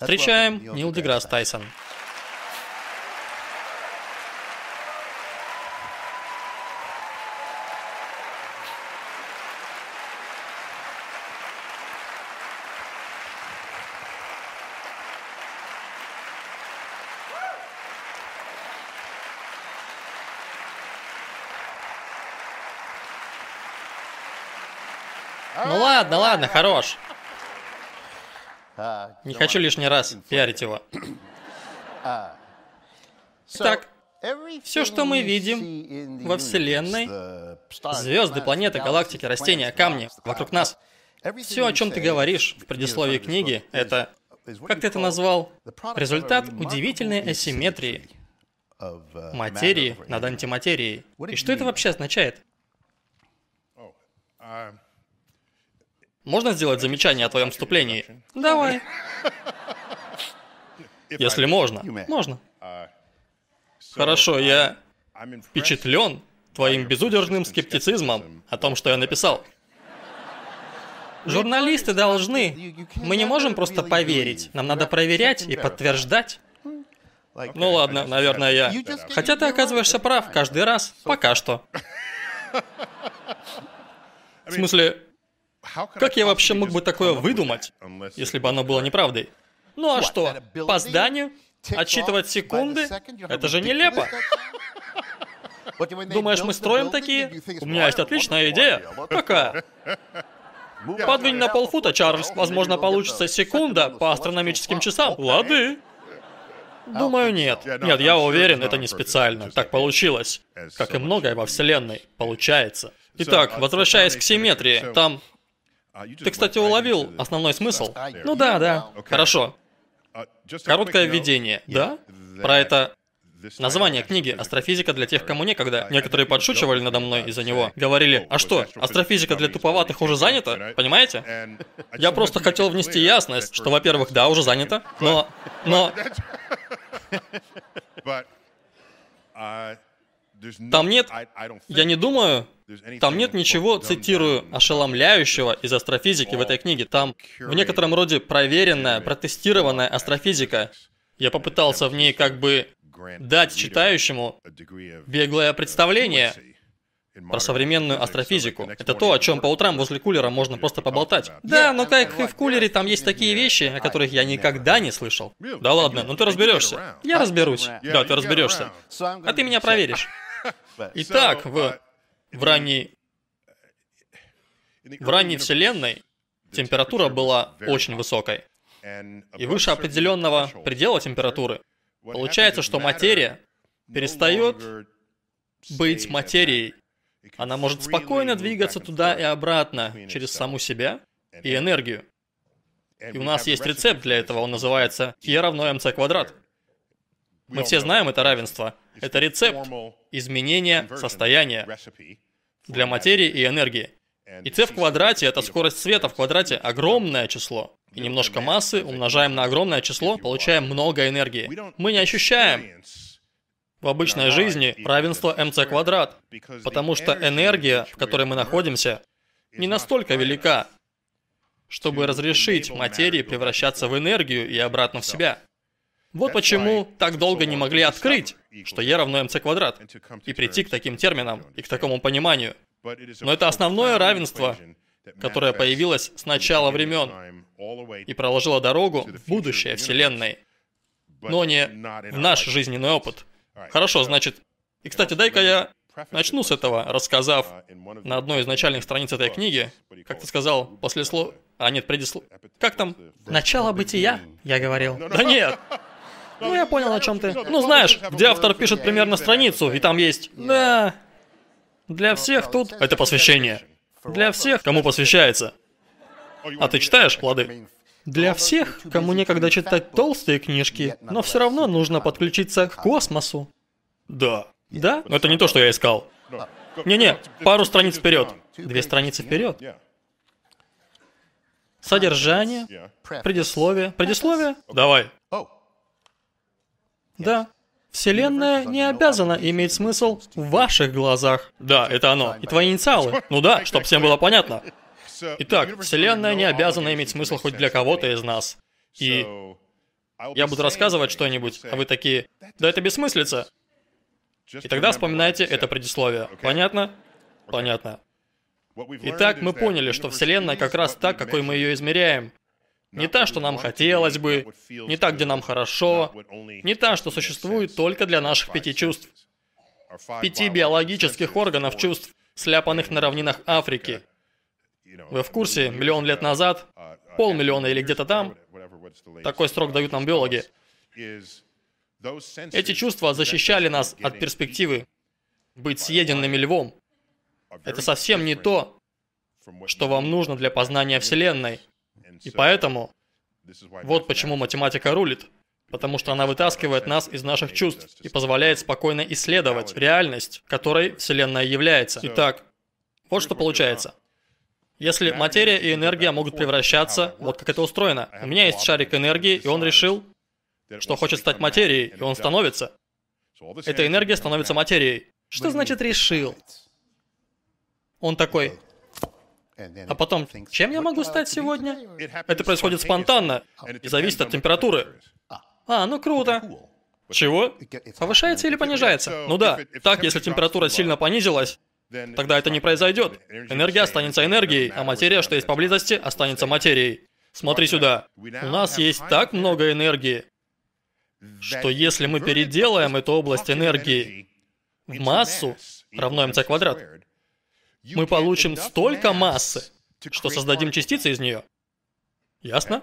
Встречаем Нил Деграсс Тайсон. Ну ладно, ладно, хорош. Не хочу лишний раз пиарить его. Итак, все, что мы видим во Вселенной, звезды, планеты, галактики, растения, камни вокруг нас, все, о чем ты говоришь в предисловии книги, это, как ты это назвал, результат удивительной асимметрии материи над антиматерией. И что это вообще означает? Можно сделать замечание о твоем вступлении? Давай. Если можно. Можно. Хорошо, я впечатлен твоим безудержным скептицизмом о том, что я написал. Журналисты должны. Мы не можем просто поверить. Нам надо проверять и подтверждать. Ну ладно, наверное, я. Хотя ты оказываешься прав каждый раз. Пока что. В смысле, как я вообще мог бы такое выдумать, если бы оно было неправдой? Ну а что, по зданию? Отсчитывать секунды? Это же нелепо. Думаешь, мы строим такие? У меня есть отличная идея. Какая? Подвинь на полфута, Чарльз. Возможно, получится секунда по астрономическим часам. Лады. Думаю, нет. Нет, я уверен, это не специально. Так получилось. Как и многое во Вселенной. Получается. Итак, возвращаясь к симметрии, там ты, кстати, уловил основной смысл? Ну да, да. Хорошо. Короткое введение, да? Про это Название книги «Астрофизика для тех, кому некогда». Некоторые подшучивали надо мной из-за него. Говорили, а что, астрофизика для туповатых уже занята? Понимаете? Я просто хотел внести ясность, что, во-первых, да, уже занято, но... но... Там нет, я не думаю, там нет ничего, цитирую, ошеломляющего из астрофизики в этой книге. Там в некотором роде проверенная, протестированная астрофизика. Я попытался в ней как бы дать читающему беглое представление про современную астрофизику. Это то, о чем по утрам возле кулера можно просто поболтать. Да, но как и в кулере, там есть такие вещи, о которых я никогда не слышал. Да ладно, ну ты разберешься. Я разберусь. Да, ты разберешься. А ты меня проверишь. Итак, в, в ранней... В ранней Вселенной температура была очень высокой. И выше определенного предела температуры получается, что материя перестает быть материей. Она может спокойно двигаться туда и обратно через саму себя и энергию. И у нас есть рецепт для этого, он называется E равно mc квадрат. Мы все знаем это равенство. Это рецепт изменения состояния для материи и энергии. И c в квадрате — это скорость света в квадрате, огромное число. И немножко массы умножаем на огромное число, получаем много энергии. Мы не ощущаем в обычной жизни равенство mc квадрат, потому что энергия, в которой мы находимся, не настолько велика, чтобы разрешить материи превращаться в энергию и обратно в себя. Вот почему так долго не могли открыть, что E равно mc квадрат, и прийти к таким терминам и к такому пониманию. Но это основное равенство, которое появилось с начала времен и проложило дорогу в будущее Вселенной, но не в наш жизненный опыт. Хорошо, значит... И, кстати, дай-ка я начну с этого, рассказав на одной из начальных страниц этой книги, как ты сказал, после слов... А, нет, предислов... Как там? Начало бытия, я говорил. Да нет! Ну, я понял, о чем ты. Ну, знаешь, где автор пишет примерно страницу, и там есть... Да... Для всех тут... Это посвящение. Для всех, кому посвящается. А ты читаешь, плоды? Для всех, кому некогда читать толстые книжки, но все равно нужно подключиться к космосу. Да. Да? Но это не то, что я искал. Не-не, пару страниц вперед. Две страницы вперед. Содержание, предисловие. Предисловие? Давай. Да. Вселенная не обязана иметь смысл в ваших глазах. Да, это оно. И твои инициалы. Ну да, чтобы всем было понятно. Итак, Вселенная не обязана иметь смысл хоть для кого-то из нас. И Я буду рассказывать что-нибудь, а вы такие, да это бессмыслица. И тогда вспоминайте это предисловие. Понятно? Понятно. Итак, мы поняли, что Вселенная как раз так, какой мы ее измеряем. Не та, что нам хотелось бы, не та, где нам хорошо, не та, что существует только для наших пяти чувств. Пяти биологических органов чувств, сляпанных на равнинах Африки. Вы в курсе, миллион лет назад, полмиллиона или где-то там, такой срок дают нам биологи, эти чувства защищали нас от перспективы быть съеденными львом. Это совсем не то, что вам нужно для познания Вселенной. И поэтому, вот почему математика рулит. Потому что она вытаскивает нас из наших чувств и позволяет спокойно исследовать реальность, которой Вселенная является. Итак, вот что получается. Если материя и энергия могут превращаться, вот как это устроено. У меня есть шарик энергии, и он решил, что хочет стать материей, и он становится. Эта энергия становится материей. Что значит решил? Он такой, а потом, чем я могу стать сегодня? Это происходит спонтанно и зависит от температуры. А, ну круто. Чего? Повышается или понижается? Ну да. Так, если температура сильно понизилась, тогда это не произойдет. Энергия останется энергией, а материя, что есть поблизости, останется материей. Смотри сюда. У нас есть так много энергии, что если мы переделаем эту область энергии в массу, равно mc квадрат, мы получим столько массы, что создадим частицы из нее. Ясно?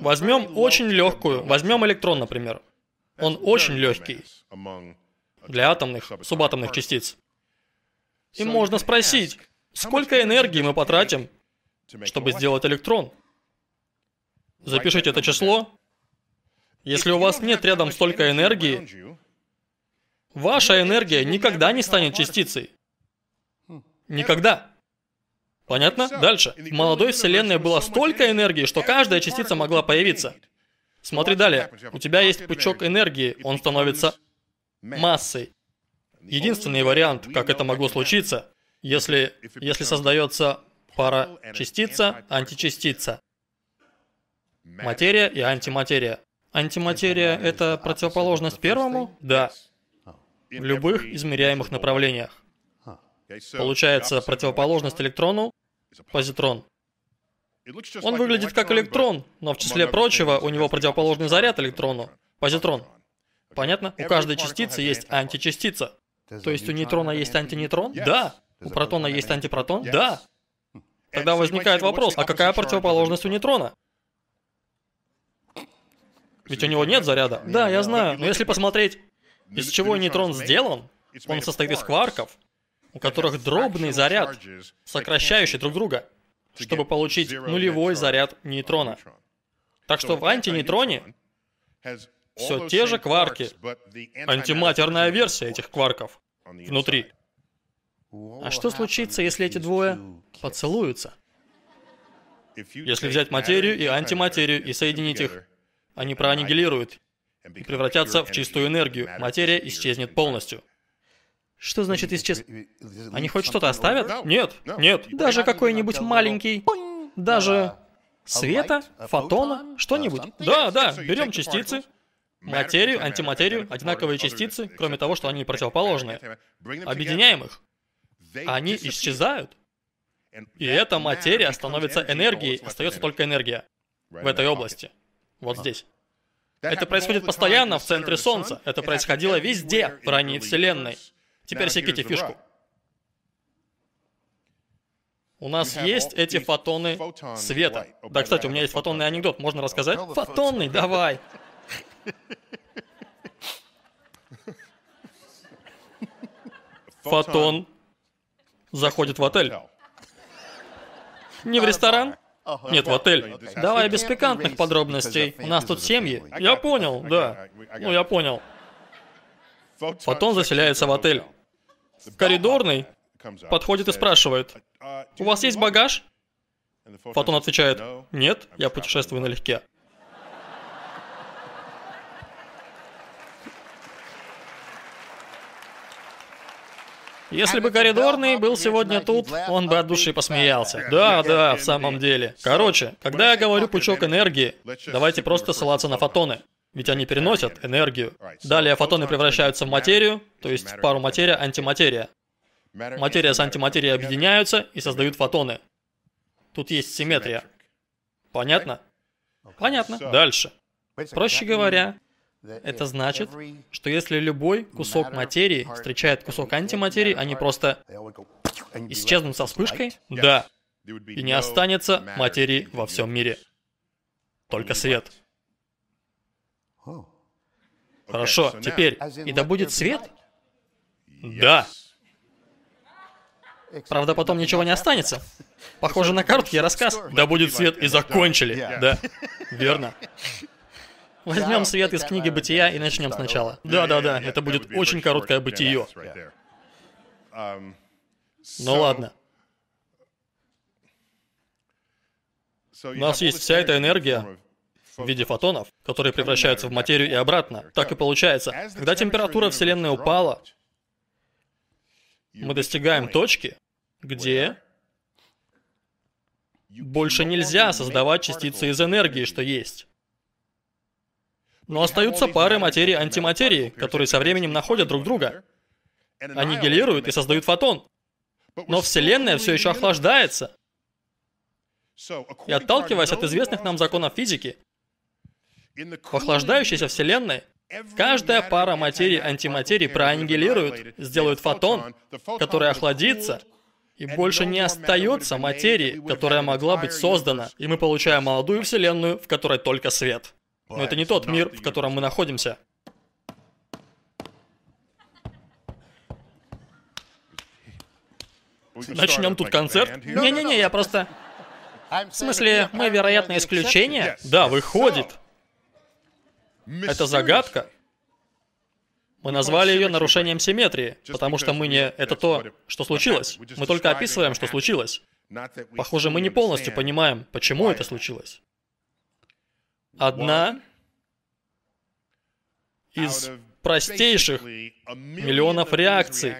Возьмем очень легкую, возьмем электрон, например. Он очень легкий для атомных, субатомных частиц. И можно спросить, сколько энергии мы потратим, чтобы сделать электрон? Запишите это число. Если у вас нет рядом столько энергии, ваша энергия никогда не станет частицей. Никогда. Понятно? Дальше. В молодой вселенной было столько энергии, что каждая частица могла появиться. Смотри далее. У тебя есть пучок энергии, он становится массой. Единственный вариант, как это могло случиться, если, если создается пара частица, античастица. Материя и антиматерия. Антиматерия — это противоположность первому? Да. В любых измеряемых направлениях. Получается, противоположность электрону – позитрон. Он выглядит как электрон, но в числе прочего у него противоположный заряд электрону – позитрон. Понятно? У каждой частицы есть античастица. То есть у нейтрона есть антинейтрон? Да. У протона есть антипротон? Да. Тогда возникает вопрос, а какая противоположность у нейтрона? Ведь у него нет заряда. Да, я знаю, но если посмотреть, из чего нейтрон сделан, он состоит из кварков, у которых дробный заряд, сокращающий друг друга, чтобы получить нулевой заряд нейтрона. Так что в антинейтроне все те же кварки, антиматерная версия этих кварков внутри. А что случится, если эти двое поцелуются? Если взять материю и антиматерию и соединить их, они проаннигилируют и превратятся в чистую энергию. Материя исчезнет полностью. Что значит исчез? Они хоть что-то оставят? Нет, нет. Даже какой-нибудь маленький, даже света, фотона, что-нибудь. Да, да, берем частицы, материю, антиматерию, одинаковые частицы, кроме того, что они противоположные. Объединяем их. Они исчезают. И эта материя становится энергией, остается только энергия в этой области. Вот здесь. Это происходит постоянно в центре Солнца. Это происходило везде в ранней Вселенной. Теперь секите фишку. У нас есть эти фотоны света. Да, кстати, у меня есть фотонный анекдот. Можно рассказать? Фотонный, давай. Фотон заходит в отель. Не в ресторан? Нет, в отель. Давай без пикантных подробностей. У нас тут семьи. Я понял, да. Ну, я понял. Фотон заселяется в отель. Коридорный подходит и спрашивает, «У вас есть багаж?» Фотон отвечает, «Нет, я путешествую налегке». Если бы коридорный был сегодня тут, он бы от души посмеялся. Да, да, в самом деле. Короче, когда я говорю пучок энергии, давайте просто ссылаться на фотоны. Ведь они переносят энергию. Далее фотоны превращаются в материю, то есть в пару материя-антиматерия. Материя с антиматерией объединяются и создают фотоны. Тут есть симметрия. Понятно? Понятно. Дальше. Проще говоря, это значит, что если любой кусок материи встречает кусок антиматерии, они просто исчезнут со вспышкой? Да. И не останется материи во всем мире. Только свет. Хорошо, теперь, и да будет свет? Да. Правда, потом ничего не останется. Похоже на короткий рассказ. Да будет свет, и закончили. Да, верно. Возьмем свет из книги Бытия и начнем сначала. Да-да-да, это будет очень короткое бытие. Ну ладно. У нас есть вся эта энергия в виде фотонов, которые превращаются в материю и обратно. Так и получается. Когда температура Вселенной упала, мы достигаем точки, где больше нельзя создавать частицы из энергии, что есть. Но остаются пары материи и антиматерии, которые со временем находят друг друга. Аннигилируют и создают фотон. Но Вселенная все еще охлаждается. И отталкиваясь от известных нам законов физики, в охлаждающейся Вселенной каждая пара материи и антиматерии проаннигилирует, сделают фотон, который охладится, и больше не остается материи, которая могла быть создана, и мы получаем молодую Вселенную, в которой только свет. Но это не тот мир, в котором мы находимся. Начнем тут концерт? Не-не-не, я просто... В смысле, мы, вероятно, исключение? Да, выходит. Это загадка. Мы назвали ее нарушением симметрии, потому что мы не... Это то, что случилось. Мы только описываем, что случилось. Похоже, мы не полностью понимаем, почему это случилось. Одна из простейших миллионов реакций.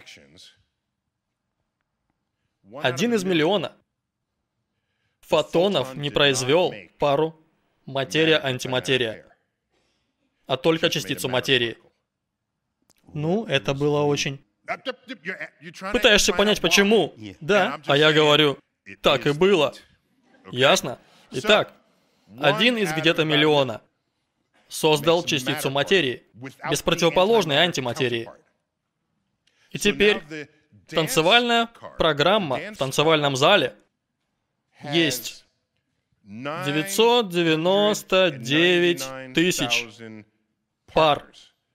Один из миллиона фотонов не произвел пару материя-антиматерия, а только частицу материи. Ну, это было очень... Пытаешься понять, почему? Да, а я говорю, так и было. Ясно? Итак, один из где-то миллиона создал частицу материи, без противоположной антиматерии. И теперь танцевальная программа в танцевальном зале есть 999 тысяч пар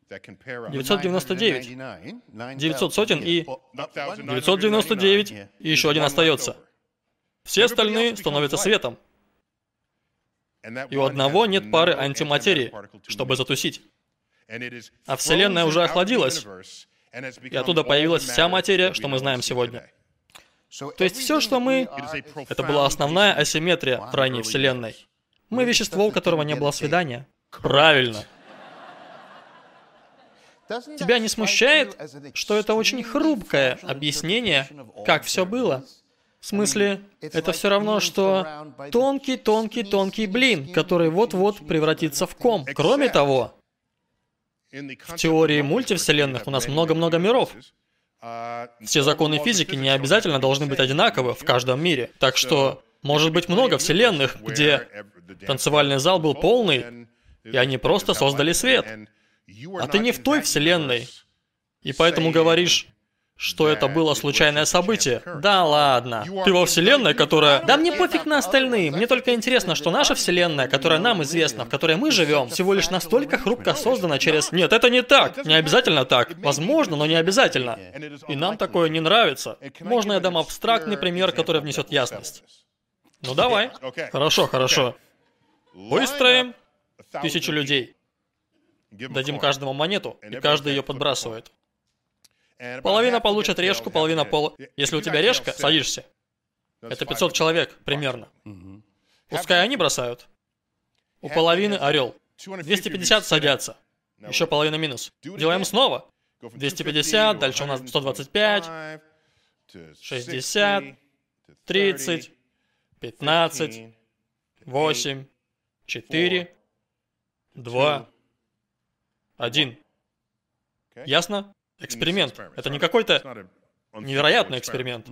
999. 900 сотен и 999, и еще один остается. Все остальные становятся светом. И у одного нет пары антиматерии, чтобы затусить. А Вселенная уже охладилась, и оттуда появилась вся материя, что мы знаем сегодня. То есть все, что мы... Это была основная асимметрия в ранней Вселенной. Мы вещество, у которого не было свидания. Правильно. Тебя не смущает, что это очень хрупкое объяснение, как все было? В смысле, это все равно, что тонкий-тонкий-тонкий блин, который вот-вот превратится в ком. Кроме того, в теории мультивселенных у нас много-много миров. Все законы физики не обязательно должны быть одинаковы в каждом мире. Так что, может быть много вселенных, где танцевальный зал был полный, и они просто создали свет. А ты не в той вселенной. И поэтому говоришь, что это было случайное событие. Да ладно. Ты во вселенной, которая... Да мне пофиг на остальные. Мне только интересно, что наша вселенная, которая нам известна, в которой мы живем, всего лишь настолько хрупко создана через... Нет, это не так. Не обязательно так. Возможно, но не обязательно. И нам такое не нравится. Можно я дам абстрактный пример, который внесет ясность? Ну давай. Хорошо, хорошо. Выстроим тысячу людей. Дадим каждому монету, и каждый ее подбрасывает. Половина получит решку, половина пол... Если у тебя решка, садишься. Это 500 человек, примерно. Пускай они бросают. У половины орел. 250 садятся. Еще половина минус. Делаем снова. 250, дальше у нас 125, 60, 30, 15, 8, 4, 2, 1. Ясно? Эксперимент. Это не какой-то невероятный эксперимент.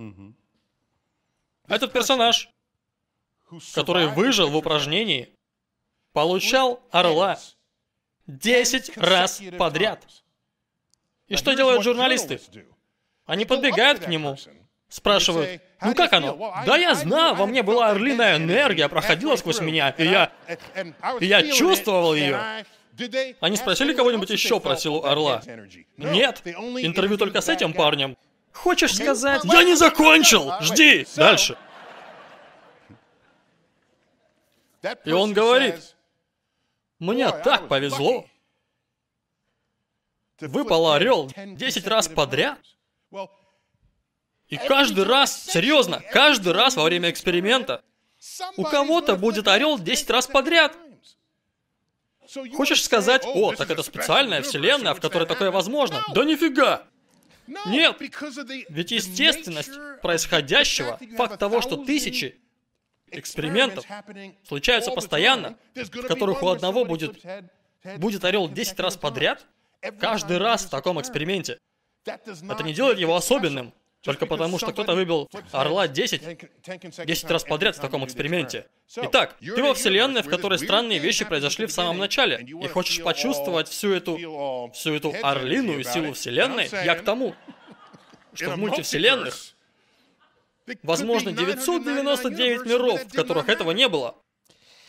Этот персонаж, который выжил в упражнении, получал орла 10 раз подряд. И что делают журналисты? Они подбегают к нему, спрашивают, ну как оно? Да я знаю, во мне была орлиная энергия, проходила сквозь меня, и я, и я чувствовал ее. Они спросили кого-нибудь еще про силу орла? Нет. Интервью только с этим парнем. Хочешь сказать? Я не закончил! Жди! Дальше. И он говорит, мне так повезло. Выпал орел 10 раз подряд. И каждый раз, серьезно, каждый раз во время эксперимента у кого-то будет орел 10 раз подряд. Хочешь сказать, о, так это специальная вселенная, в которой такое возможно? Да нифига! Нет, ведь естественность происходящего, факт того, что тысячи экспериментов случаются постоянно, в которых у одного будет, будет орел 10 раз подряд, каждый раз в таком эксперименте. Это не делает его особенным. Только потому, что кто-то выбил Орла 10, 10 раз подряд в таком эксперименте. Итак, ты во вселенной, в которой странные вещи произошли в самом начале, и хочешь почувствовать всю эту, всю эту орлиную силу вселенной, я к тому, что в мультивселенных возможно 999 миров, в которых этого не было.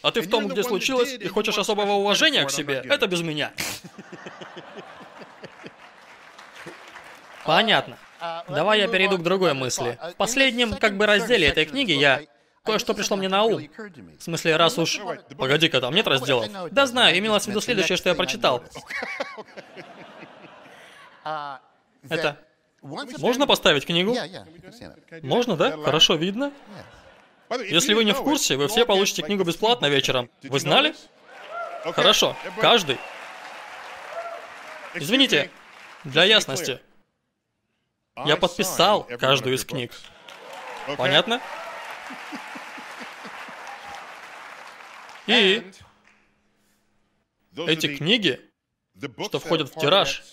А ты в том, где случилось, и хочешь особого уважения к себе, это без меня. Понятно. Давай я перейду к другой мысли. В последнем, как бы, разделе этой книги я... Кое-что пришло мне на ум. В смысле, раз уж... Погоди-ка, там нет разделов? Да знаю, имелось в виду следующее, что я прочитал. Это... Можно поставить книгу? Можно, да? Хорошо видно. Если вы не в курсе, вы все получите книгу бесплатно вечером. Вы знали? Хорошо. Каждый. Извините, для ясности. Я подписал каждую из книг. Понятно? И эти книги, что входят в тираж,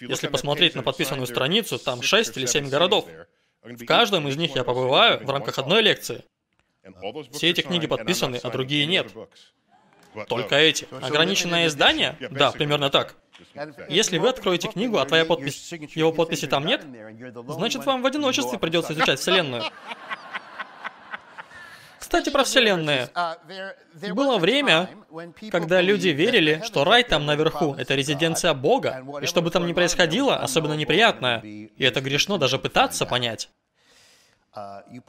если посмотреть на подписанную страницу, там 6 или 7 городов. В каждом из них я побываю в рамках одной лекции. Все эти книги подписаны, а другие нет. Только эти. Ограниченное издание? Да, примерно так. Если вы откроете книгу, а твоя подпись, его подписи там нет, значит вам в одиночестве придется изучать Вселенную. Кстати, про Вселенную. Было время, когда люди верили, что рай там наверху — это резиденция Бога, и что бы там ни происходило, особенно неприятное, и это грешно даже пытаться понять.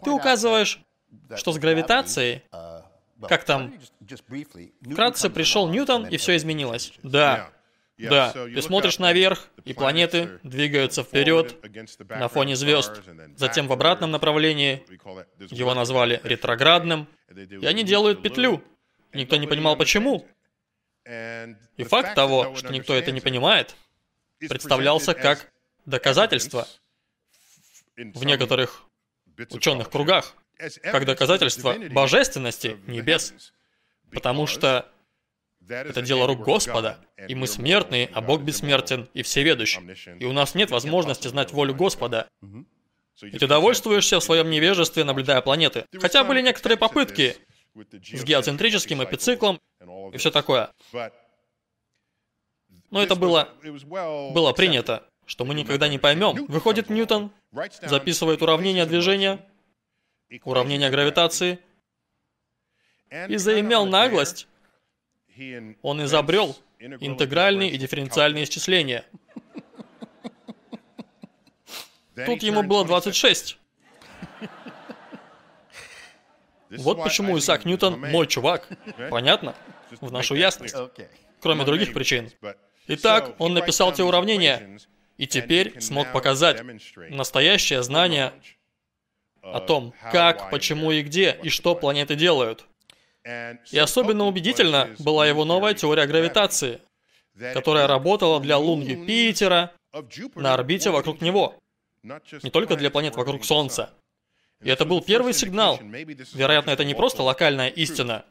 Ты указываешь, что с гравитацией, как там, вкратце пришел Ньютон, и все изменилось. Да, да, ты смотришь наверх, и планеты двигаются вперед на фоне звезд, затем в обратном направлении, его назвали ретроградным, и они делают петлю. Никто не понимал почему. И факт того, что никто это не понимает, представлялся как доказательство в некоторых ученых кругах, как доказательство божественности небес. Потому что это дело рук Господа, и мы смертные, а Бог бессмертен и всеведущ. И у нас нет возможности знать волю Господа. И ты довольствуешься в своем невежестве, наблюдая планеты. Хотя были некоторые попытки с геоцентрическим эпициклом и все такое. Но это было, было принято, что мы никогда не поймем. Выходит Ньютон, записывает уравнение движения, уравнение гравитации, и заимел наглость он изобрел интегральные и дифференциальные исчисления. Тут ему было 26. Вот почему Исаак Ньютон мой чувак. Понятно? В нашу ясность. Кроме других причин. Итак, он написал те уравнения, и теперь смог показать настоящее знание о том, как, почему и где, и что планеты делают. И особенно убедительно была его новая теория гравитации, которая работала для лун Юпитера, на орбите вокруг него, не только для планет вокруг Солнца. И это был первый сигнал. Вероятно, это не просто локальная истина.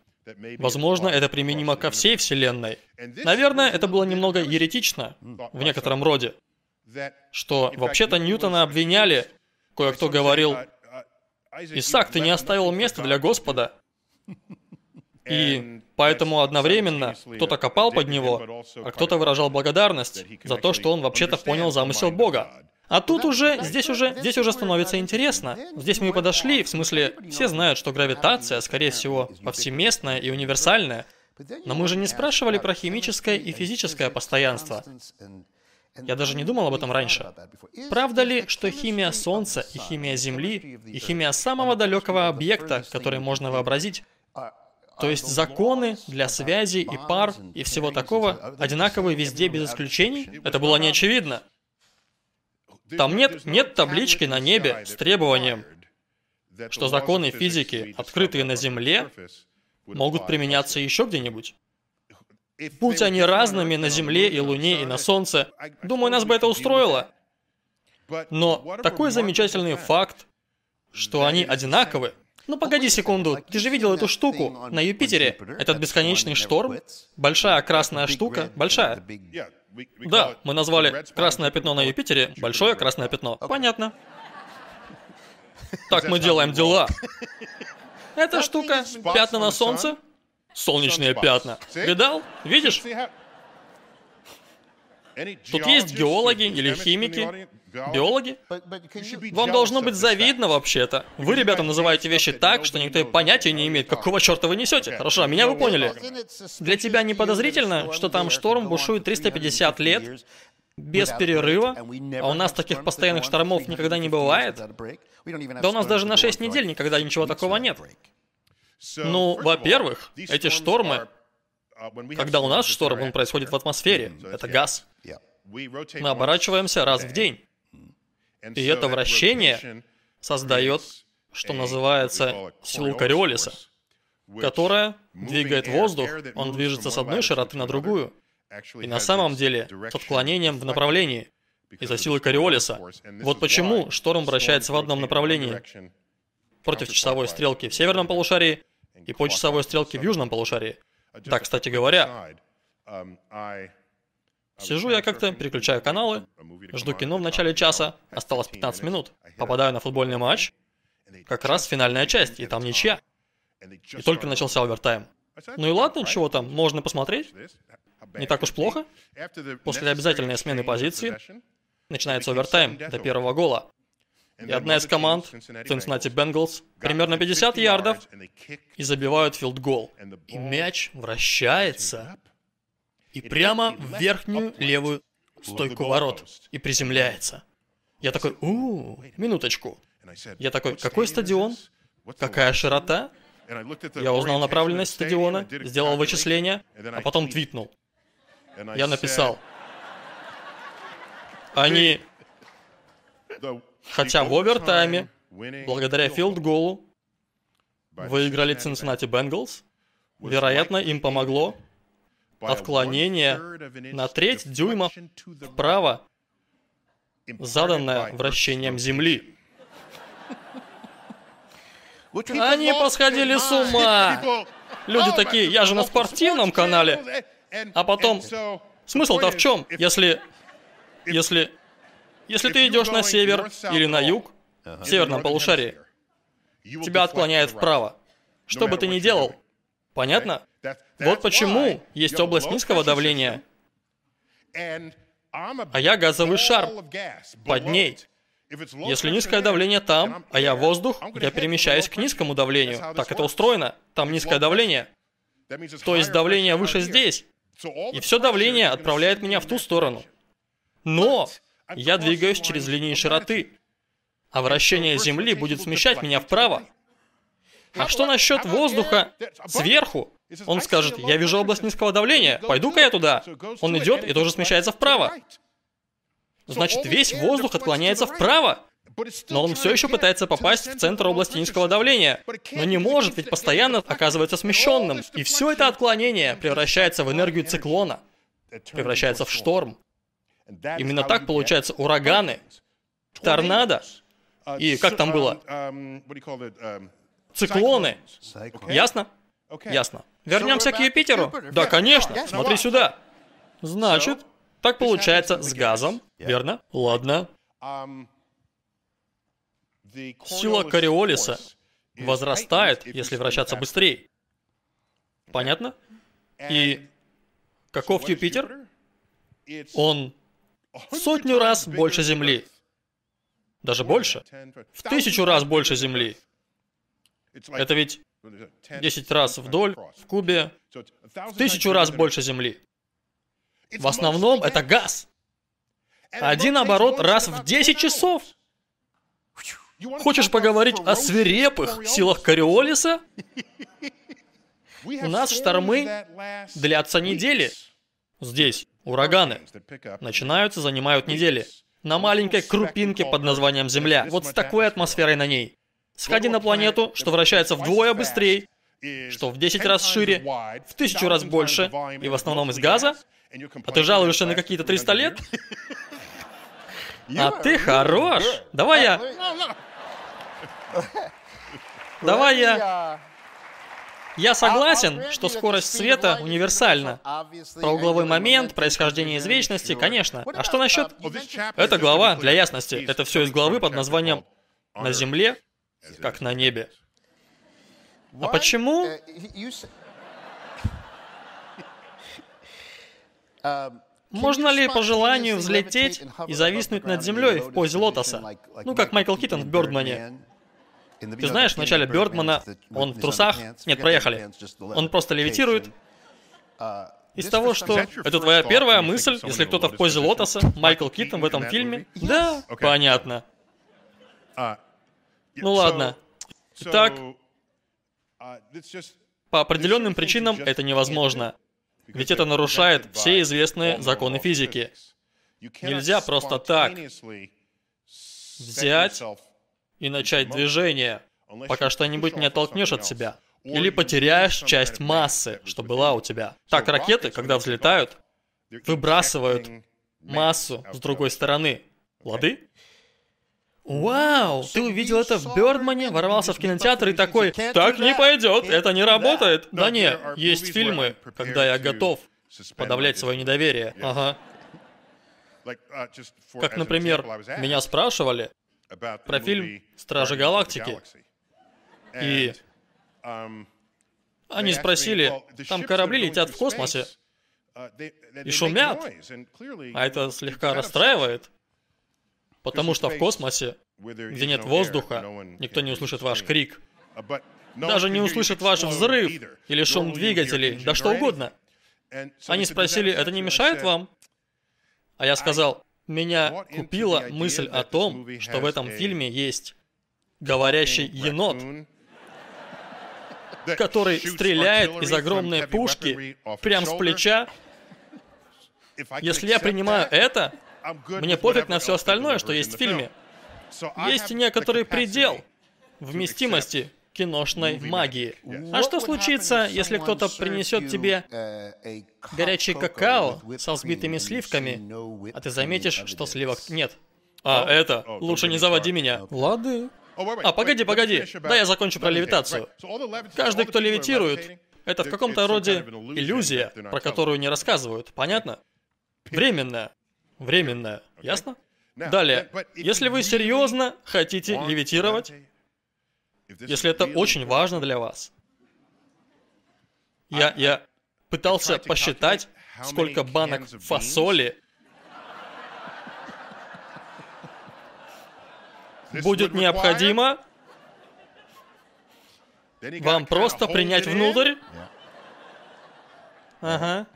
Возможно, это применимо ко всей Вселенной. Наверное, это было немного еретично, в некотором роде. Что, вообще-то, Ньютона обвиняли. Кое-кто говорил, «Исаак, ты не оставил места для Господа». И поэтому одновременно кто-то копал под него, а кто-то выражал благодарность за то, что он вообще-то понял замысел Бога. А тут уже, здесь уже, здесь уже становится интересно. Здесь мы подошли, в смысле, все знают, что гравитация, скорее всего, повсеместная и универсальная. Но мы же не спрашивали про химическое и физическое постоянство. Я даже не думал об этом раньше. Правда ли, что химия Солнца и химия Земли и химия самого далекого объекта, который можно вообразить, то есть законы для связи и пар и всего такого одинаковые везде без исключений? Это было не очевидно. Там нет, нет таблички на небе с требованием, что законы физики, открытые на Земле, могут применяться еще где-нибудь. Будь они разными на Земле и Луне и на Солнце, думаю, нас бы это устроило. Но такой замечательный факт, что они одинаковы. Ну погоди секунду, ты же видел эту штуку на Юпитере? Этот бесконечный шторм? Большая красная штука, большая. Да, мы назвали красное пятно на Юпитере большое красное пятно. Понятно. Так мы делаем дела. Эта штука, пятна на солнце, солнечные пятна. Видал? Видишь? Тут есть геологи или химики. Биологи? Вам должно быть завидно вообще-то. Вы, ребята, называете вещи так, что никто и понятия не имеет, какого черта вы несете. Хорошо, а меня вы поняли. Для тебя не подозрительно, что там шторм бушует 350 лет, без перерыва, а у нас таких постоянных штормов никогда не бывает? Да у нас даже на 6 недель никогда ничего такого нет. Ну, во-первых, эти штормы, когда у нас шторм, он происходит в атмосфере, это газ. Мы оборачиваемся раз в день. И это вращение создает, что называется, силу Кориолиса, которая двигает воздух, он движется с одной широты на другую. И на самом деле с отклонением в направлении из-за силы Кориолиса. Вот почему шторм вращается в одном направлении против часовой стрелки в северном полушарии и по часовой стрелке в южном полушарии. Да, кстати говоря, Сижу я как-то, переключаю каналы, жду кино в начале часа, осталось 15 минут. Попадаю на футбольный матч, как раз финальная часть, и там ничья. И только начался овертайм. Ну и ладно, чего там, можно посмотреть. Не так уж плохо. После обязательной смены позиции начинается овертайм до первого гола. И одна из команд, Cincinnati Bengals, примерно 50 ярдов, и забивают филдгол. И мяч вращается и прямо в верхнюю левую стойку ворот и приземляется. Я такой, у, минуточку. Я такой, какой стадион? Какая широта? Я узнал направленность стадиона, сделал вычисления, а потом твитнул. Я написал, они, хотя в овертайме, благодаря филд-голу, выиграли Cincinnati Bengals, вероятно, им помогло отклонение на треть дюйма вправо, заданное вращением Земли. Они посходили с ума. Люди такие, я же на спортивном канале. А потом, смысл-то в чем, если, если, если ты идешь на север или на юг, в северном полушарии, тебя отклоняет вправо. Что бы ты ни делал, понятно? Вот почему есть область низкого давления, а я газовый шар под ней. Если низкое давление там, а я воздух, я перемещаюсь к низкому давлению. Так это устроено. Там низкое давление. То есть давление выше здесь. И все давление отправляет меня в ту сторону. Но я двигаюсь через линии широты. А вращение Земли будет смещать меня вправо. А что насчет воздуха сверху? Он скажет, я вижу область низкого давления, пойду-ка я туда. Он идет и тоже смещается вправо. Значит, весь воздух отклоняется вправо. Но он все еще пытается попасть в центр области низкого давления. Но не может, ведь постоянно оказывается смещенным. И все это отклонение превращается в энергию циклона. Превращается в шторм. Именно так получаются ураганы, торнадо и как там было? Циклоны. Ясно? Ясно. Вернемся к Юпитеру? Да, конечно. Смотри сюда. Значит, так получается с газом, верно? Ладно. Сила Кориолиса возрастает, если вращаться быстрее. Понятно? И каков Юпитер? Он в сотню раз больше Земли. Даже больше. В тысячу раз больше Земли. Это ведь 10 раз вдоль, в кубе, в тысячу раз больше Земли. В основном это газ. Один оборот раз в 10 часов. Хочешь поговорить о свирепых силах Кориолиса? У нас штормы длятся недели. Здесь ураганы начинаются, занимают недели. На маленькой крупинке под названием Земля. Вот с такой атмосферой на ней. Сходи на планету, что вращается вдвое быстрее, что в 10 раз шире, в тысячу раз больше, и в основном из газа, а ты жалуешься на какие-то 300 лет? А ты хорош! Давай я... Давай я... Я согласен, что скорость света универсальна. Про угловой момент, происхождение из вечности, конечно. А что насчет... Это глава, для ясности. Это все из главы под названием «На земле, как на небе». А почему... Можно ли по желанию взлететь и зависнуть над землей в позе лотоса? Ну, как Майкл Киттон в Бёрдмане. Ты знаешь, в начале Бёрдмана он в трусах... Нет, проехали. Он просто левитирует. Из того, что... Это твоя первая мысль, если кто-то в позе лотоса, Майкл Киттон в этом фильме? Да, понятно. Ну ладно. Итак, по определенным причинам это невозможно. Ведь это нарушает все известные законы физики. Нельзя просто так взять и начать движение, пока что-нибудь не оттолкнешь от себя. Или потеряешь часть массы, что была у тебя. Так, ракеты, когда взлетают, выбрасывают массу с другой стороны. Лады? Вау, ты увидел это в Бёрдмане, ворвался в кинотеатр и такой, так не пойдет, это не работает. Да не, есть фильмы, когда я готов подавлять свое недоверие. Ага. Как, например, меня спрашивали про фильм «Стражи Галактики». И они спросили, там корабли летят в космосе и шумят, а это слегка расстраивает. Потому что в космосе, где нет воздуха, никто не услышит ваш крик. Даже не услышит ваш взрыв или шум двигателей, да что угодно. Они спросили, это не мешает вам? А я сказал, меня купила мысль о том, что в этом фильме есть говорящий енот, который стреляет из огромной пушки прямо с плеча. Если я принимаю это, мне пофиг на все остальное, что есть в фильме. Есть некоторый предел вместимости киношной магии. А что случится, если кто-то принесет тебе горячий какао со взбитыми сливками, а ты заметишь, что сливок нет? А, это, лучше не заводи меня. Лады. А, погоди, погоди, да я закончу про левитацию. Каждый, кто левитирует, это в каком-то роде иллюзия, про которую не рассказывают, понятно? Временная. Временная. Ясно? Далее, если вы серьезно хотите левитировать, если это очень важно для вас, я, я пытался посчитать, сколько банок фасоли будет необходимо вам просто принять внутрь. Ага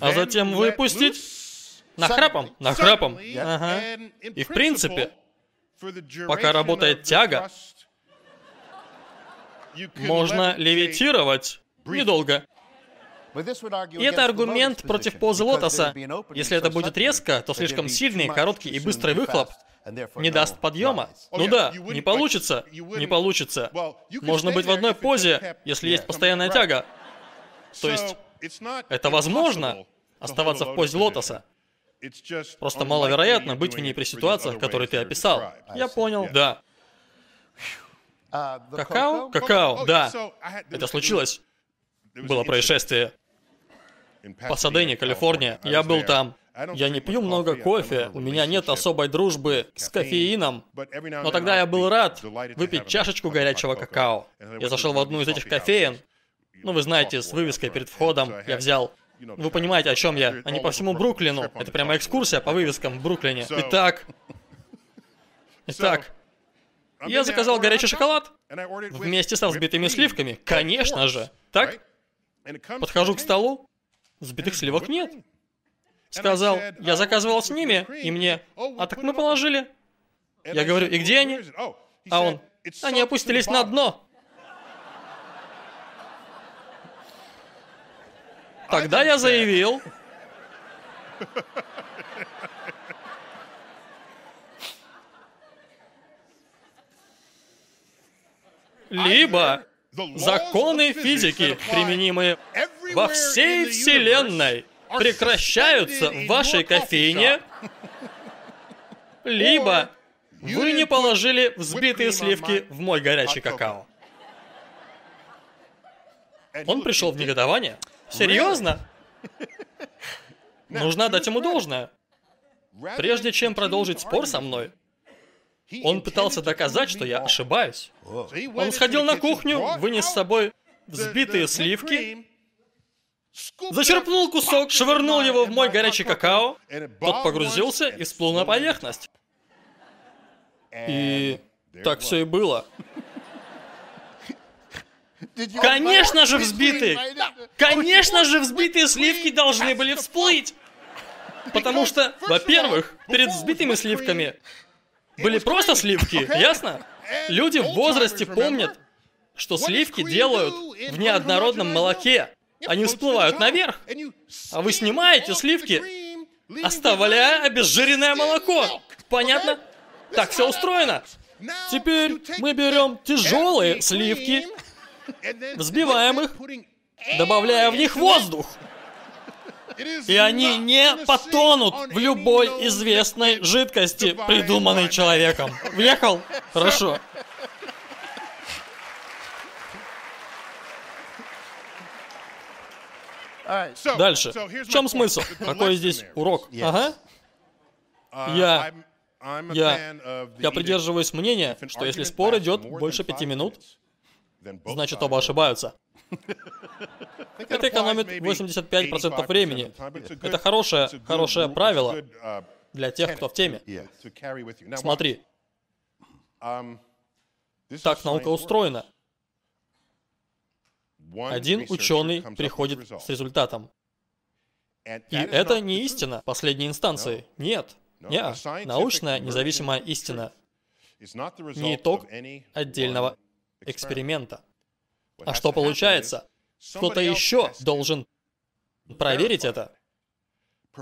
а затем выпустить нахрапом, нахрапом. Ага. И в принципе, пока работает тяга, можно левитировать недолго. И это аргумент против позы лотоса. Если это будет резко, то слишком сильный, короткий и быстрый выхлоп не даст подъема. Ну да, не получится, не получится. Можно быть в одной позе, если есть постоянная тяга. То есть это возможно, оставаться в позе лотоса. Просто маловероятно быть в ней при ситуациях, которые ты описал. Я понял, да. Какао? Какао, да. Это случилось. Было происшествие. В Пасадене, Калифорния. Я был там. Я не пью много кофе, у меня нет особой дружбы с кофеином, но тогда я был рад выпить чашечку горячего какао. Я зашел в одну из этих кофеен, ну вы знаете, с вывеской перед входом я взял вы понимаете, о чем я? Они по всему Бруклину. Это прямо экскурсия по вывескам в Бруклине. Итак... Итак... Я заказал горячий шоколад вместе со взбитыми сливками. Конечно же. Так? Подхожу к столу. Взбитых сливок нет. Сказал, я заказывал с ними, и мне... А так мы положили. Я говорю, и где они? А он, они опустились на дно. Тогда я заявил... Либо законы физики, применимые во всей Вселенной, прекращаются в вашей кофейне, либо вы не положили взбитые сливки в мой горячий какао. Он пришел в негодование. Серьезно? Нужно дать ему должное. Прежде чем продолжить спор со мной, он пытался доказать, что я ошибаюсь. Он сходил на кухню, вынес с собой взбитые сливки, зачерпнул кусок, швырнул его в мой горячий какао, тот погрузился и всплыл на поверхность. И так все и было. Конечно же взбитые! Конечно же взбитые сливки должны были всплыть! Потому что, во-первых, перед взбитыми сливками были просто сливки, ясно? Люди в возрасте помнят, что сливки делают в неоднородном молоке. Они всплывают наверх. А вы снимаете сливки, оставляя обезжиренное молоко. Понятно? Так все устроено. Теперь мы берем тяжелые сливки, взбиваем их, добавляя в них воздух. И они не потонут в любой известной жидкости, придуманной человеком. Въехал? Хорошо. Дальше. В чем смысл? Какой здесь урок? Ага. Я... Я... Я придерживаюсь мнения, что если спор идет больше пяти минут, значит оба ошибаются. Это экономит 85% времени. Это хорошее, хорошее правило для тех, кто в теме. Смотри. Так наука устроена. Один ученый приходит с результатом. И это не истина последней инстанции. Нет. Нет. Научная независимая истина не итог отдельного эксперимента. А что получается? Кто-то еще должен проверить это.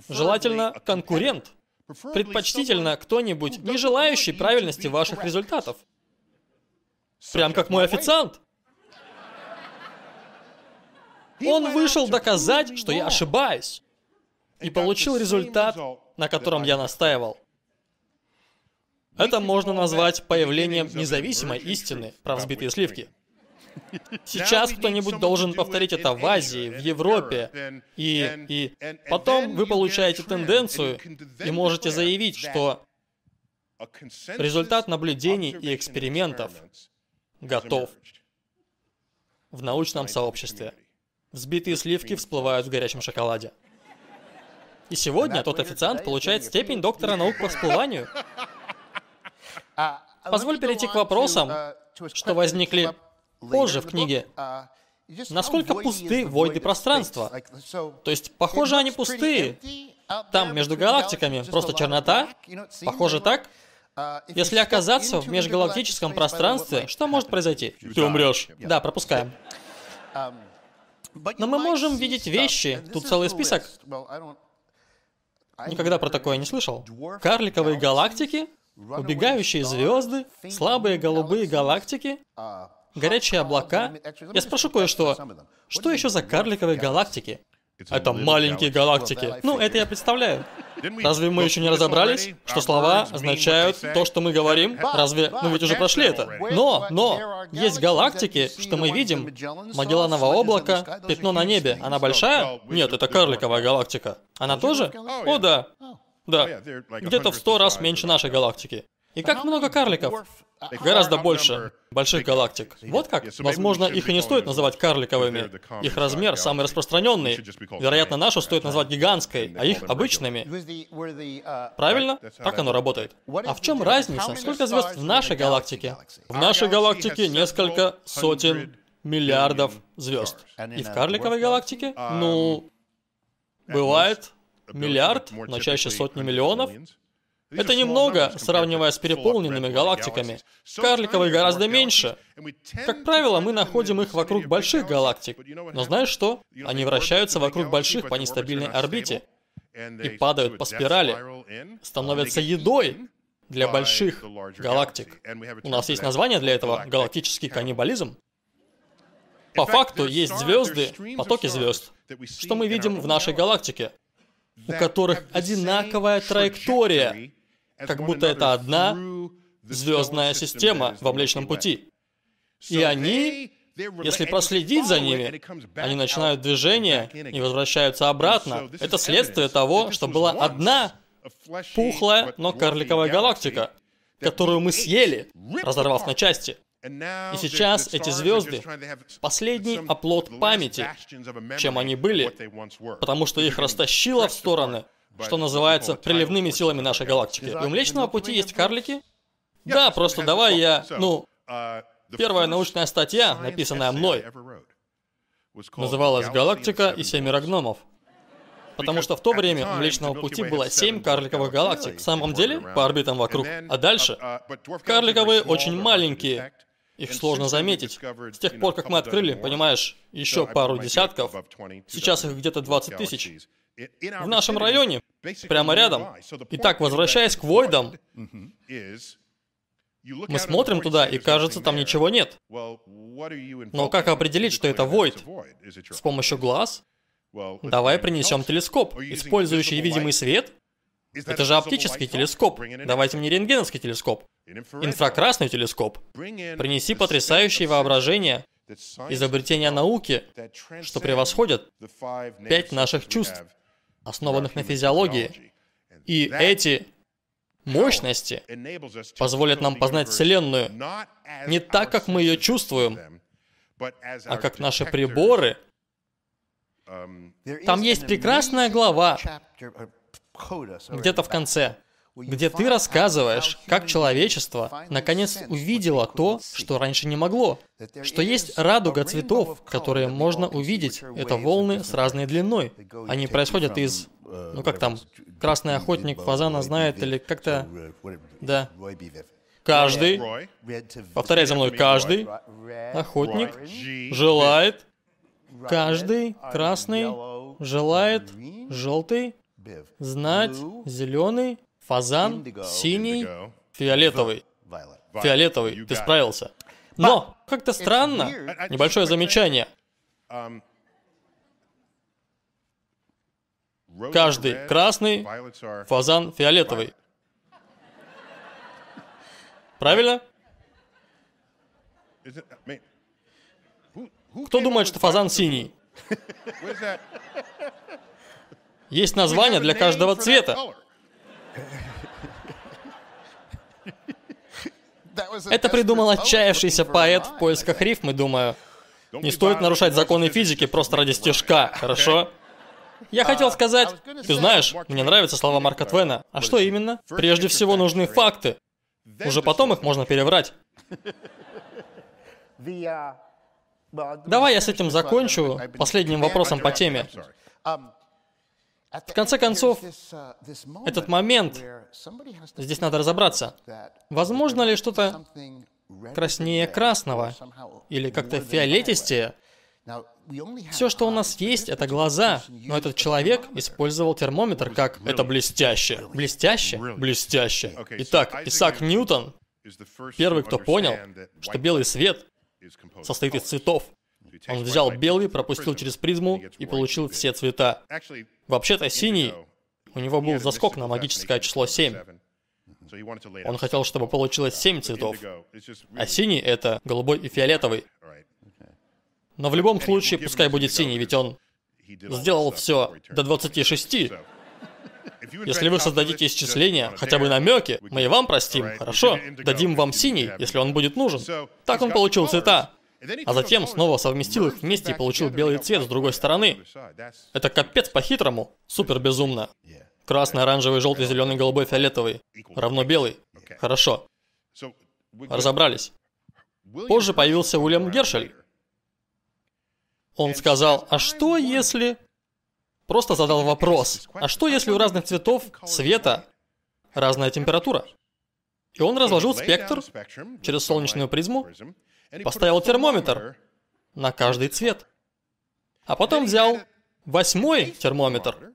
Желательно конкурент. Предпочтительно кто-нибудь, не желающий правильности ваших результатов. Прям как мой официант. Он вышел доказать, что я ошибаюсь. И получил результат, на котором я настаивал. Это можно назвать появлением независимой истины про взбитые сливки. Сейчас кто-нибудь должен повторить это в Азии, в Европе. И, и потом вы получаете тенденцию и можете заявить, что результат наблюдений и экспериментов готов в научном сообществе. Взбитые сливки всплывают в горячем шоколаде. И сегодня тот официант получает степень доктора наук по всплыванию. Позволь перейти к вопросам, что возникли позже в книге. Насколько пусты войды пространства? То есть, похоже, они пустые. Там, между галактиками, просто чернота? Похоже так? Если оказаться в межгалактическом пространстве, что может произойти? Ты умрешь. Да, пропускаем. Но мы можем видеть вещи. Тут целый список. Никогда про такое не слышал. Карликовые галактики, убегающие звезды, слабые голубые галактики, горячие облака. Я спрошу кое-что. Что еще за карликовые галактики? Это маленькие галактики. Ну, это я представляю. Разве мы еще не разобрались, что слова означают то, что мы говорим? Разве мы ведь уже прошли это? Но, но, есть галактики, что мы видим. Магелланово облако, пятно на небе. Она большая? Нет, это карликовая галактика. Она тоже? О, да. Да. Где-то в сто раз меньше нашей галактики. И как много карликов? Гораздо больше больших галактик. Вот как? Возможно, их и не стоит называть карликовыми. Их размер самый распространенный. Вероятно, нашу стоит назвать гигантской, а их обычными. Правильно? Так оно работает. А в чем разница? Сколько звезд в нашей галактике? В нашей галактике несколько сотен миллиардов звезд. И в карликовой галактике? Ну, бывает миллиард, но чаще сотни миллионов. Это немного, сравнивая с переполненными галактиками. Карликовые гораздо меньше. Как правило, мы находим их вокруг больших галактик. Но знаешь что? Они вращаются вокруг больших по нестабильной орбите и падают по спирали, становятся едой для больших галактик. У нас есть название для этого — галактический каннибализм. По факту есть звезды, потоки звезд, что мы видим в нашей галактике, у которых одинаковая траектория как будто это одна звездная система во Млечном Пути. И они, если проследить за ними, они начинают движение и возвращаются обратно. Это следствие того, что была одна пухлая, но карликовая галактика, которую мы съели, разорвав на части. И сейчас эти звезды — последний оплот памяти, чем они были, потому что их растащило в стороны что называется, приливными силами нашей галактики. И у Млечного Пути есть карлики? Да, просто давай я, ну, первая научная статья, написанная мной, называлась «Галактика и семеро гномов». Потому что в то время у Млечного Пути было семь карликовых галактик. В самом деле, по орбитам вокруг. А дальше? Карликовые очень маленькие. Их сложно заметить. С тех пор, как мы открыли, понимаешь, еще пару десятков, сейчас их где-то 20 тысяч. В нашем районе, прямо рядом. Итак, возвращаясь к Войдам, мы смотрим туда, и кажется, там ничего нет. Но как определить, что это Войд? С помощью глаз? Давай принесем телескоп, использующий видимый свет. Это же оптический телескоп. Давайте мне рентгеновский телескоп. Инфракрасный телескоп. Принеси потрясающее воображение, изобретения науки, что превосходят пять наших чувств основанных на физиологии. И эти мощности позволят нам познать Вселенную не так, как мы ее чувствуем, а как наши приборы. Там есть прекрасная глава, где-то в конце, где ты рассказываешь, как человечество наконец увидело то, что раньше не могло. Что есть радуга цветов, которые можно увидеть. Это волны с разной длиной. Они происходят из... Ну как там, красный охотник фазана знает или как-то... Да. Каждый, повторяй за мной, каждый охотник желает, каждый красный желает желтый знать зеленый Фазан, синий, фиолетовый. Фиолетовый, ты справился. Но, как-то странно, небольшое замечание. Каждый красный, фазан фиолетовый. Правильно? Кто думает, что фазан синий? Есть название для каждого цвета. Это придумал отчаявшийся поэт в поисках рифмы, думаю. Не стоит нарушать законы физики просто ради стежка, хорошо? Я хотел сказать, ты знаешь, мне нравятся слова Марка Твена. А что именно? Прежде всего нужны факты. Уже потом их можно переврать. Давай я с этим закончу последним вопросом по теме. В конце концов, этот момент, здесь надо разобраться. Возможно ли что-то краснее красного? Или как-то фиолетистее? Все, что у нас есть, это глаза, но этот человек использовал термометр как «это блестяще». Блестяще? Блестяще. Итак, Исаак Ньютон, первый, кто понял, что белый свет состоит из цветов. Он взял белый, пропустил через призму и получил все цвета. Вообще-то синий У него был заскок на магическое число 7. Он хотел, чтобы получилось 7 цветов. А синий — это голубой и фиолетовый. Но в любом случае, пускай будет синий, ведь он сделал все до 26. Если вы создадите исчисление, хотя бы намеки, мы и вам простим, хорошо? Дадим вам синий, если он будет нужен. Так он получил цвета. А затем снова совместил их вместе и получил белый цвет с другой стороны. Это капец по-хитрому. Супер безумно. Красный, оранжевый, желтый, зеленый, голубой, фиолетовый. Равно белый. Хорошо. Разобрались. Позже появился Уильям Гершель. Он сказал, а что если... Просто задал вопрос, а что если у разных цветов света разная температура? И он разложил спектр через солнечную призму, поставил термометр на каждый цвет. А потом взял восьмой термометр.